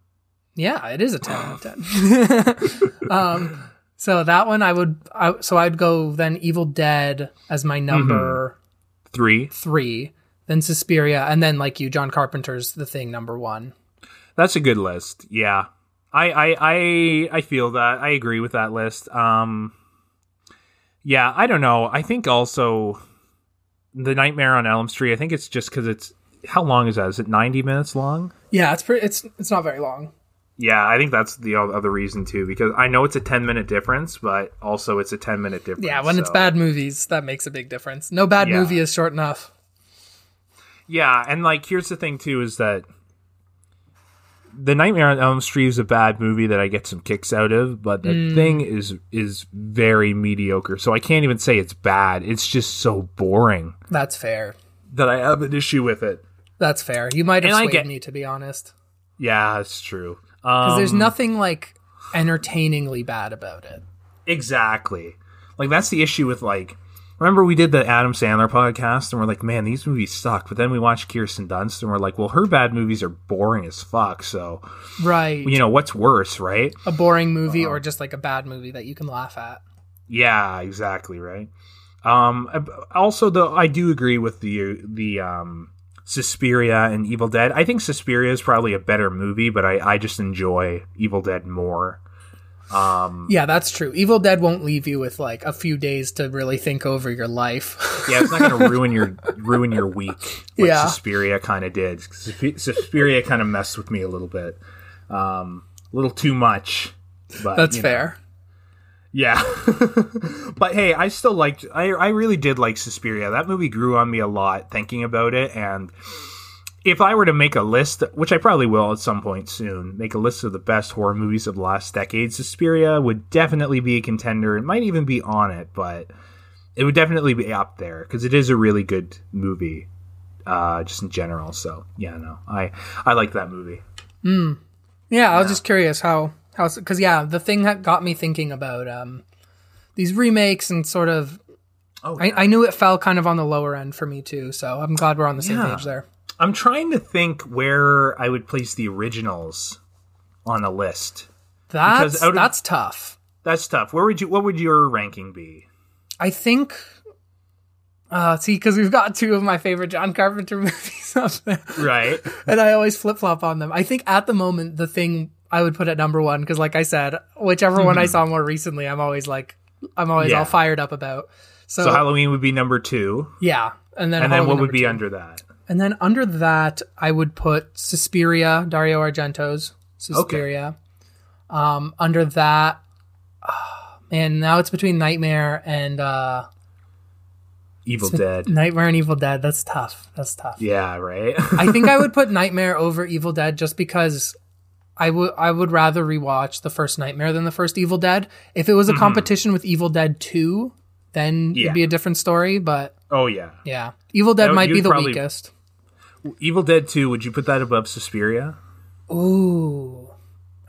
Yeah, it is a ten out of ten. um, so that one I would, I, so I'd go then Evil Dead as my number Three. three, then Suspiria, and then like you, John Carpenter's The Thing number one. That's a good list. Yeah. I, I I I feel that. I agree with that list. Um Yeah, I don't know. I think also the Nightmare on Elm Street, I think it's just cuz it's how long is that? Is it 90 minutes long? Yeah, it's pretty. It's it's not very long. Yeah, I think that's the other reason too because I know it's a 10 minute difference, but also it's a 10 minute difference. Yeah, when it's bad movies, that makes a big difference. No bad Yeah. movie is short enough. Yeah, and like here's the thing too is that the Nightmare on Elm Street is a bad movie that I get some kicks out of, but the Mm. thing is is very mediocre. So I can't even say it's bad. It's just so boring That's fair. that I have an issue with it. That's fair. You might have And I swayed get- me to be honest, Yeah, it's true. because Um, there's nothing like entertainingly bad about it. exactly. Like that's the issue with like remember we did the Adam Sandler podcast and we're like, man, these movies suck. But then we watched Kirsten Dunst and we're like, well, her bad movies are boring as fuck. So Right. you know what's worse, right? a boring movie Uh-huh. or just like a bad movie that you can laugh at. Yeah, exactly right. Um, also, though, I do agree with the the um, Suspiria and Evil Dead. I think Suspiria is probably a better movie, but I, I just enjoy Evil Dead more. Um, Yeah, that's true. Evil Dead won't leave you with like a few days to really think over your life. yeah, it's not going to ruin your ruin your week like Yeah. Suspiria kind of did. Susp- Suspiria kind of messed with me a little bit, um, a little too much. But that's you know. fair. Yeah. but hey, I still liked I I really did like Suspiria. That movie grew on me a lot thinking about it and if I were to make a list, which I probably will at some point soon, make a list of the best horror movies of the last decade, Suspiria would definitely be a contender. It might even be on it, but it would definitely be up there because it is a really good movie, uh, just in general. So yeah, no, I I like that movie. Yeah, I was just curious how how because yeah, the thing that got me thinking about um these remakes and sort of Oh, I, I knew it fell kind of on the lower end for me too, so I'm glad we're on the same Yeah. page there. I'm trying to think where I would place the originals on a list. That's of- that's tough. That's tough. Where would you? What would your ranking be? I think. Uh, see, because we've got two of my favorite John Carpenter movies up there, Right. and I always flip flop on them. I think at the moment the thing I would put at number one because, like I said, whichever one I saw more recently, I'm always like, I'm always Hmm. Yeah. all fired up about. So, So Halloween would be number two, yeah, and then and then what would be two. under that? And then under that, I would put Suspiria, Dario Argento's Suspiria. Um, under that, ah, man, now it's between Nightmare and uh, Evil Dead. Nightmare and Evil Dead. That's tough. That's tough. Yeah. Right. I think I would put Nightmare over Evil Dead just because I would I would rather rewatch the first Nightmare than the first Evil Dead. If it was a competition with Evil Dead Two, then Mm-hmm. Yeah. it'd be a different story. But oh yeah. yeah, Evil Dead That- might be the probably- weakest. Evil Dead Two. Would you put that above Suspiria? Ooh,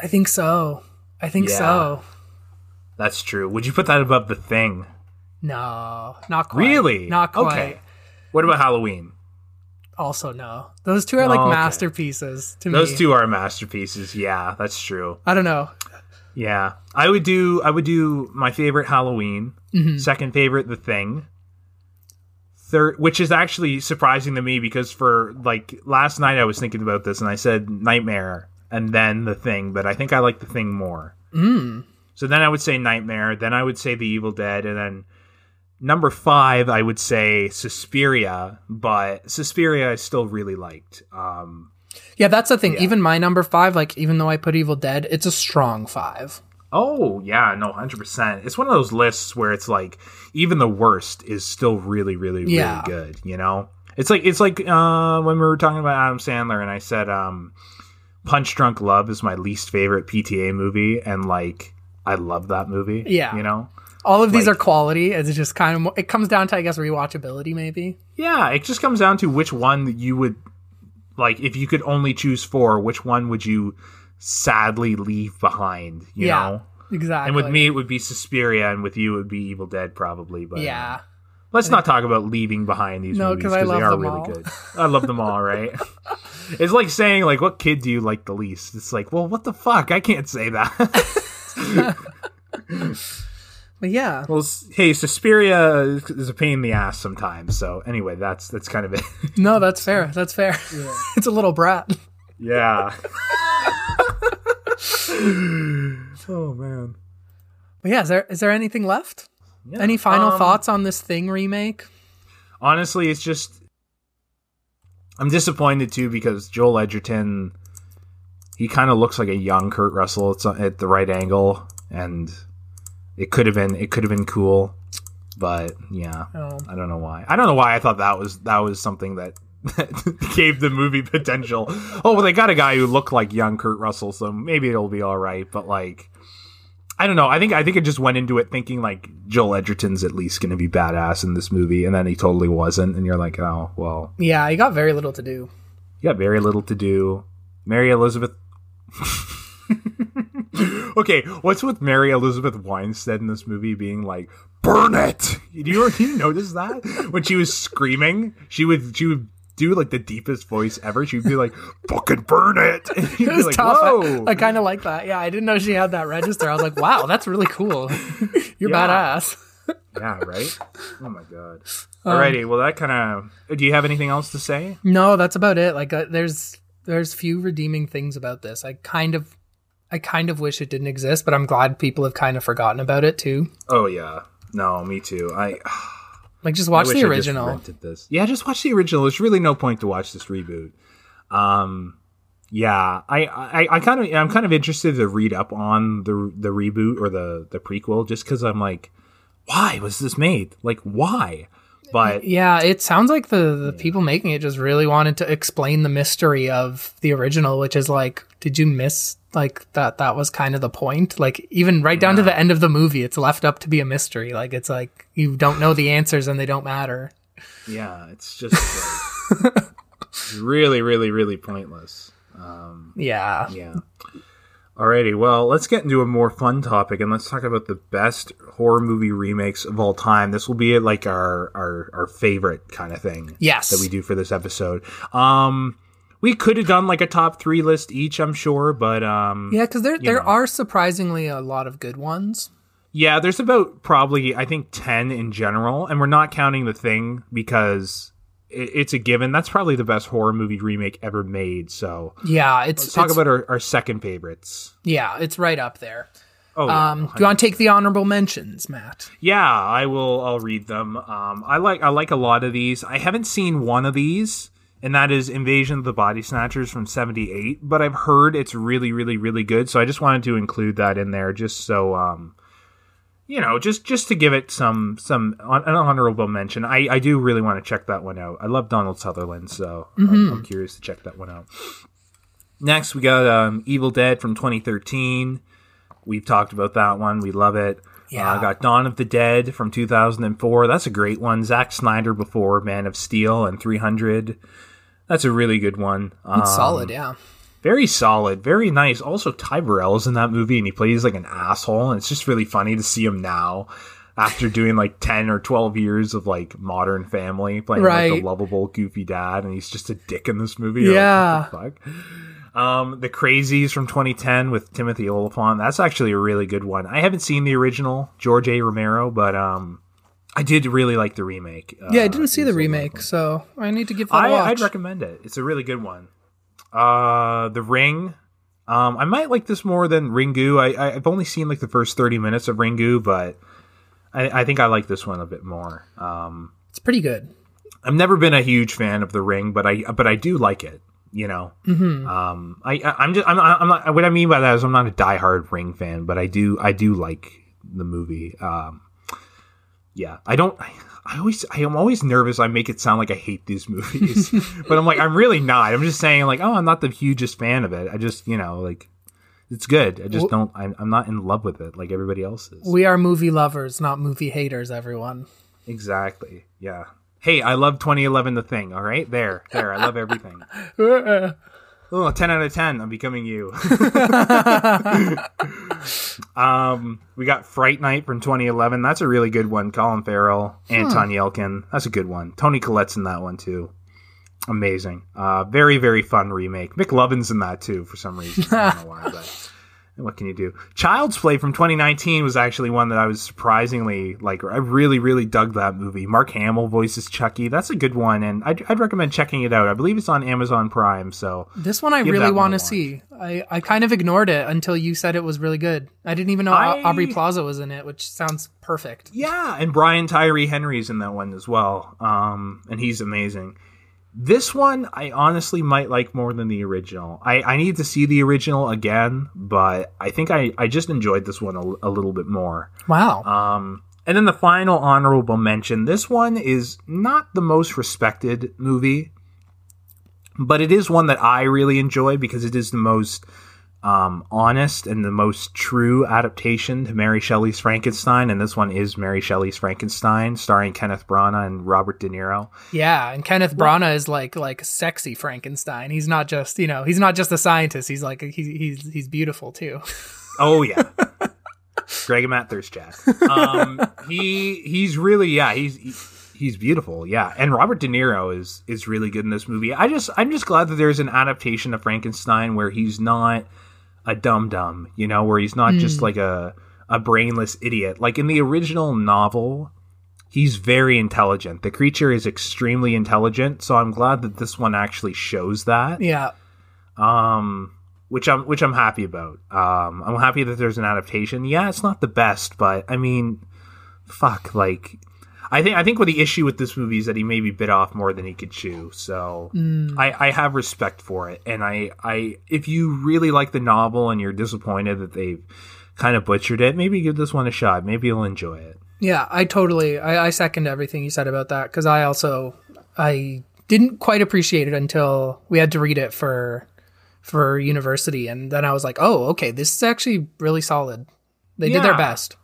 I think so. I think Yeah. so. That's true. Would you put that above The Thing? No, not quite. Really? Not quite. Okay. What about Halloween? Also, no. Those two are like Oh, okay. masterpieces to me. Those two are masterpieces. Yeah, that's true. I don't know. Yeah, I would do. I would do my favorite Halloween. Mm-hmm. Second favorite, The Thing. Third, which is actually surprising to me because for like last night I was thinking about this and I said Nightmare and then The Thing, but I think I like The Thing more. Mm. So then I would say Nightmare, then I would say The Evil Dead, and then number five I would say Suspiria, but Suspiria I still really liked. Um, Yeah, that's the thing. Yeah. Even my number five, like even though I put Evil Dead, it's a strong five. Oh yeah, no, hundred percent. It's one of those lists where it's like even the worst is still really, really, really Yeah. good. You know, it's like it's like uh, when we were talking about Adam Sandler, and I said um, Punch Drunk Love is my least favorite PTA movie, and like I love that movie. Yeah. you know, All of these Like- are quality. It's just kind of it comes down to I guess rewatchability maybe. yeah. It just comes down to which one you would like if you could only choose four. Which one would you sadly leave behind? You yeah, know. exactly. And with me, it would be Suspiria, and with you, it would be Evil Dead, probably. But uh, yeah, Let's not talk about leaving behind these No, movies because they are really all. good. I love them all, right? it's like saying like, "What kid do you like the least?" It's like, well, what the fuck? I can't say that. but yeah, well, hey, Suspiria is is a pain in the ass sometimes. So anyway, that's that's kind of it. no, that's fair. That's fair. it's a little brat. yeah. oh man. But yeah, is there is there anything left? Yeah. Any final Um, thoughts on this thing remake? honestly, it's just I'm disappointed too because Joel Edgerton he kind of looks like a young Kurt Russell. At the right angle, and it could have been it could have been cool, but yeah, Oh. I don't know why. I don't know why I thought that was that was something that. That gave the movie potential. Oh, well, they got a guy who looked like young Kurt Russell, so maybe it'll be all right. But like, I don't know. I think I think it just went into it thinking like Joel Edgerton's at least going to be badass in this movie, and then he totally wasn't. And you're like, oh well, Yeah, he got very little to do. you got very little to do. Mary Elizabeth. okay, what's with Mary Elizabeth Winstead in this movie being like, "Burn it"? Do you, do you notice that when she was screaming, she would she would do like the deepest voice ever. She would be like, "Fucking burn it!" And you'd It was like, tough. "Whoa!" I, I kind of like that. Yeah, I didn't know she had that register. I was like, wow, that's really cool. You're Yeah. badass. yeah, right. Oh my god. Um, Alrighty, well that kind of. Do you have anything else to say? No, that's about it. Like, uh, there's there's few redeeming things about this. I kind of I kind of wish it didn't exist, but I'm glad people have kind of forgotten about it too. Oh yeah, no, me too. I. Like, just watch I wish the I just original. rented this. Yeah, just watch the original. There's really no point to watch this reboot. Um, yeah, I, I, I kind of, I'm kind of interested to read up on the the reboot or the the prequel, just because I'm like, why was this made? Like, why? But Yeah, it sounds like the, the people making it just really wanted to explain the mystery of the original, which is like, did you miss like that? That was kind of the point. Like even right down to the end of the movie, it's left up to be a mystery. Like it's like you don't know the answers and they don't matter. yeah, it's just like, really, really, really pointless. um, Yeah. Yeah. Alrighty, well, let's get into a more fun topic and let's talk about the best horror movie remakes of all time. This will be like our our, our favorite kind of thing Yes. that we do for this episode. Um we could have done like a top three list each, I'm sure, but um Yeah, because there there know. are surprisingly a lot of good ones. Yeah, there's about probably I think ten in general, and we're not counting the thing because it, it's a given. That's probably the best horror movie remake ever made. So Yeah, it's let's talk it's- about our, our second favorites. yeah, it's right up there. Oh, yeah, Um, do you want to take the honorable mentions, Matt? yeah, I will. I'll read them. Um, I like I like a lot of these. I haven't seen one of these, and that is Invasion of the Body Snatchers from '78. But I've heard it's really, really, really good. So I just wanted to include that in there, just so um, you know, just just to give it some some an honorable mention. I I do really want to check that one out. I love Donald Sutherland, so I'm, I'm curious to check that one out. Next, we got um, Evil Dead from 2013. We've talked about that one. We love it. Yeah. Uh, got Dawn of the Dead from 2004. That's a great one. Zack Snyder before Man of Steel and 300. That's a really good one. Um, It's solid, yeah. very solid, very nice. Also, Ty Burrell's in that movie, and he plays like an asshole, and it's just really funny to see him now after doing like ten or twelve years of like Modern Family, playing like Right. the lovable, goofy dad, and he's just a dick in this movie. Yeah. like, the fuck. Um, the Crazies from 2010 with Timothy Olyphant. That's actually a really good one. I haven't seen the original George A. Romero, but um, I did really like the remake. Yeah, I Uh, didn't see the remake, so I need to give that a I, watch. I'd recommend it. It's a really good one. Uh, The Ring. Um, I might like this more than Ringu. I, I I've only seen like the first thirty minutes of Ringu, but I, I think I like this one a bit more. Um, it's pretty good. I've never been a huge fan of The Ring, but I but I do like it. You know, mm-hmm. um, I, I I'm just I'm I'm not what I mean by that is I'm not a diehard Ring fan, but I do I do like the movie. Um, yeah, I don't. I always I am always nervous. I make it sound like I hate these movies, but I'm like I'm really not. I'm just saying like oh I'm not the hugest fan of it. I just you know like it's good. I just don't. I'm, I'm not in love with it like everybody else is. We are movie lovers, not movie haters, everyone. Exactly. Yeah. Hey, I love 2011 The Thing. All right, there, there. I love everything. Oh, 10 out of 10. I'm becoming you. um, we got Fright Night from 2011. That's a really good one. Colin Farrell, Anton Yelchin. That's a good one. Toni Collette's in that one too. Amazing. Uh, very, very fun remake. Mick Lovin's in that too for some reason. I don't know why, but what can you do? Child's Play from 2019 was actually one that I was surprisingly like. I really, really dug that movie. Mark Hamill voices Chucky. That's a good one, and I'd, I'd recommend checking it out. I believe it's on Amazon Prime. So This one I really want to see. I, I kind of ignored it until you said it was really good. I didn't even know I- Aubrey Plaza was in it, which sounds perfect. Yeah, and Brian Tyree Henry's in that one as well. Um, and he's amazing. This one I honestly might like more than the original. I, I need to see the original again, but I think I, I just enjoyed this one a, a little bit more. Wow. Um, and then the final honorable mention. This one is not the most respected movie, but it is one that I really enjoy because it is the most um, honest and the most true adaptation to Mary Shelley's Frankenstein. And this one is Mary Shelley's Frankenstein, starring Kenneth Branagh and Robert De Niro. yeah, and Kenneth Branagh is like like sexy Frankenstein. He's not just you know he's not just a scientist. He's like he's he's he's beautiful too. Oh yeah. Greg and Matt Thirst Chat. Um, he he's really yeah he's he- he's beautiful yeah and Robert De Niro is is really good in this movie. I just I'm just glad that there's an adaptation of Frankenstein where he's not a dum dum you know where he's not just like a a brainless idiot. Like in the original novel. He's very intelligent. The creature is extremely intelligent, so I'm glad that this one actually shows that. Yeah, um which i'm which i'm happy about. Um i'm happy that there's an adaptation. Yeah it's not the best but i mean fuck like i think i think what the issue with this movie is that he maybe bit off more than he could chew so mm. i i have respect for it and i i if you really like the novel and you're disappointed that they've kind of butchered it maybe give this one a shot maybe you'll enjoy it Yeah, I totally I, I second everything you said about that because I also I didn't quite appreciate it until we had to read it for for university, and then I was like, oh, okay, this is actually really solid. They did their best.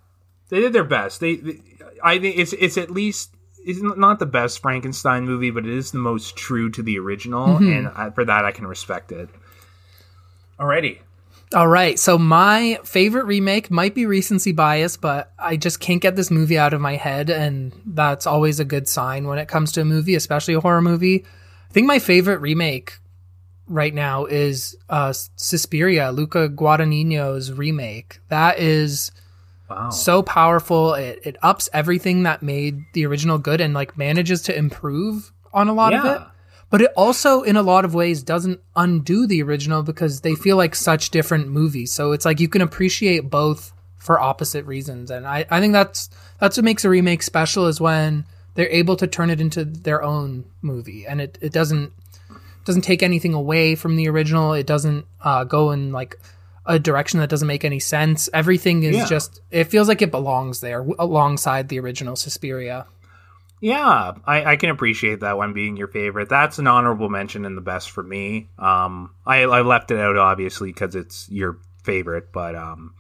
They did their best. They, they I think it's it's at least it's not the best Frankenstein movie, but it is the most true to the original, and I, for that I can respect it. Alrighty. All right, so my favorite remake might be recency bias, but I just can't get this movie out of my head, and that's always a good sign when it comes to a movie, especially a horror movie. I think my favorite remake right now is uh, Suspiria, Luca Guadagnino's remake. That is Wow. so powerful. It it ups everything that made the original good and like manages to improve on a lot of it. But it also, in a lot of ways, doesn't undo the original because they feel like such different movies. So it's like you can appreciate both for opposite reasons. And I, I think that's that's what makes a remake special is when they're able to turn it into their own movie. And it, it doesn't doesn't take anything away from the original. It doesn't uh, go and like a direction that doesn't make any sense. Everything is Yeah. just it feels like it belongs there alongside the original Suspiria. Yeah, I, I can appreciate that one being your favorite. That's an honorable mention and the best for me. Um, I, I left it out obviously because it's your favorite, but um,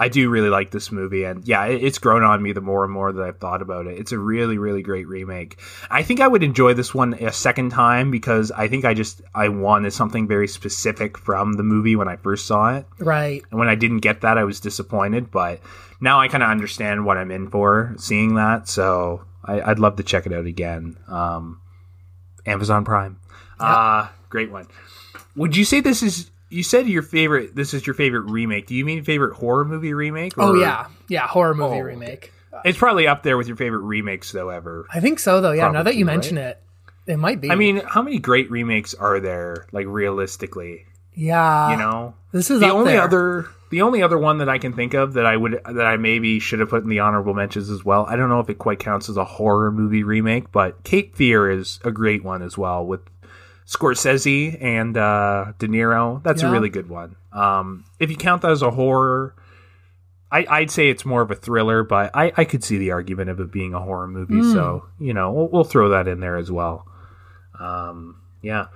I do really like this movie, and yeah, it's grown on me the more and more that I've thought about it. It's a really, really great remake. I think I would enjoy this one a second time because I think I just I wanted something very specific from the movie when I first saw it. Right. And when I didn't get that, I was disappointed. But now I kind of understand what I'm in for seeing that. So I, I'd love to check it out again. Um, Amazon Prime. Uh, great one. Would you say this is? You said your favorite. This is your favorite remake. Do you mean favorite horror movie remake? Oh yeah, yeah, horror movie Oh, remake. It's probably up there with your favorite remakes though ever. I think so though. Yeah, now that Probably, you right? mention it, it might be. I mean, how many great remakes are there? Like realistically, yeah, you know. this is the only there. other the only other one that I can think of that I would that I maybe should have put in the honorable mentions as well. I don't know if it quite counts as a horror movie remake, but Cape Fear is a great one as well with Scorsese and uh, De Niro. That's Yeah. a really good one. Um, if you count that as a horror, I, I'd say it's more of a thriller, but I, I could see the argument of it being a horror movie. Hmm. So you know, we'll, we'll throw that in there as well. Um, yeah.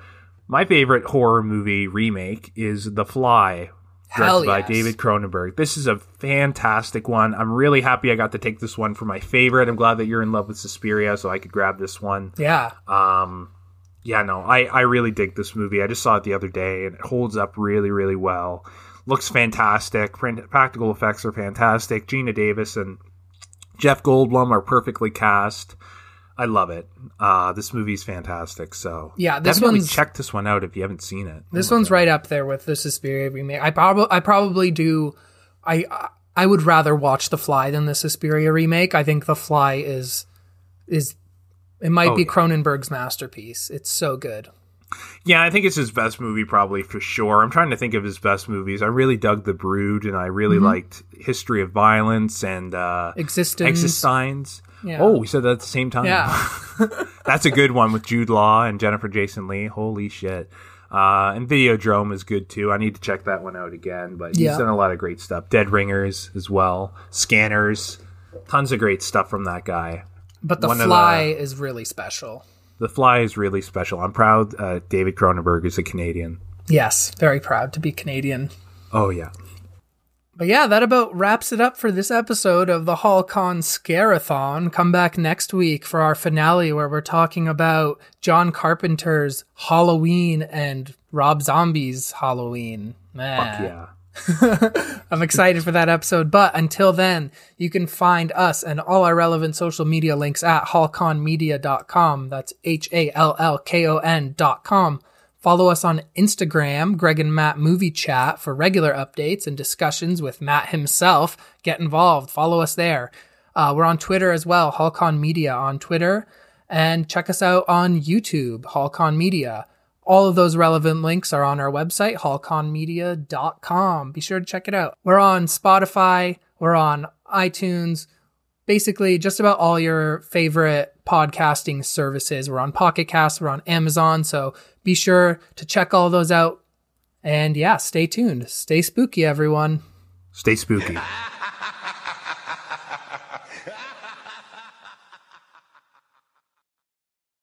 My favorite horror movie remake is The Fly, directed by. David Cronenberg. This is a fantastic one. I'm really happy I got to take this one for my favorite. I'm glad that you're in love with Suspiria, so I could grab this one. Yeah, Um, yeah, no, I, I really dig this movie. I just saw it the other day, and it holds up really, really well. Looks fantastic. Practical effects are fantastic. Geena Davis and Jeff Goldblum are perfectly cast. I love it. Uh, this movie's fantastic. So Yeah, this definitely one's- check this one out if you haven't seen it. this one's right up there with the Suspiria remake. I probably I probably do. I I would rather watch The Fly than the Suspiria remake. I think The Fly is is it might Oh, be. Cronenberg's masterpiece. It's so good. Yeah, I think it's his best movie, probably for sure. I'm trying to think of his best movies. I really dug The Brood, and I really Mm-hmm. liked History of Violence and uh, eXistenZ. eXistenZ. Yeah. Oh, we said that at the same time. Yeah. That's a good one with Jude Law and Jennifer Jason Lee. Holy shit. Uh, and Videodrome is good too. I need to check that one out again. But he's Yeah. done a lot of great stuff. Dead Ringers as well. Scanners. Tons of great stuff from that guy. But The Fly is really special. The Fly is really special. I'm proud uh, David Cronenberg is a Canadian. Yes, very proud to be Canadian. Oh, yeah. But yeah, that about wraps it up for this episode of the Hallkon Scare-A-Thon. Come back next week for our finale where we're talking about John Carpenter's Halloween and Rob Zombie's Halloween. Man, Yeah. I'm excited for that episode. But until then, you can find us and all our relevant social media links at hallkonmedia.com. That's H A L L K O N dot com. Follow us on Instagram, Greg and Matt Movie Chat, for regular updates and discussions with Matt himself. Get involved. Follow us there. Uh, we're on Twitter as well, Hallkon Media on Twitter. And check us out on YouTube, Hallkon Media. All of those relevant links are on our website, hallkonmedia.com. Be sure to check it out. We're on Spotify, we're on iTunes, basically just about all your favorite podcasting services. We're on Pocket Cast, we're on Amazon, so be sure to check all those out. And yeah, stay tuned. Stay spooky, everyone. Stay spooky.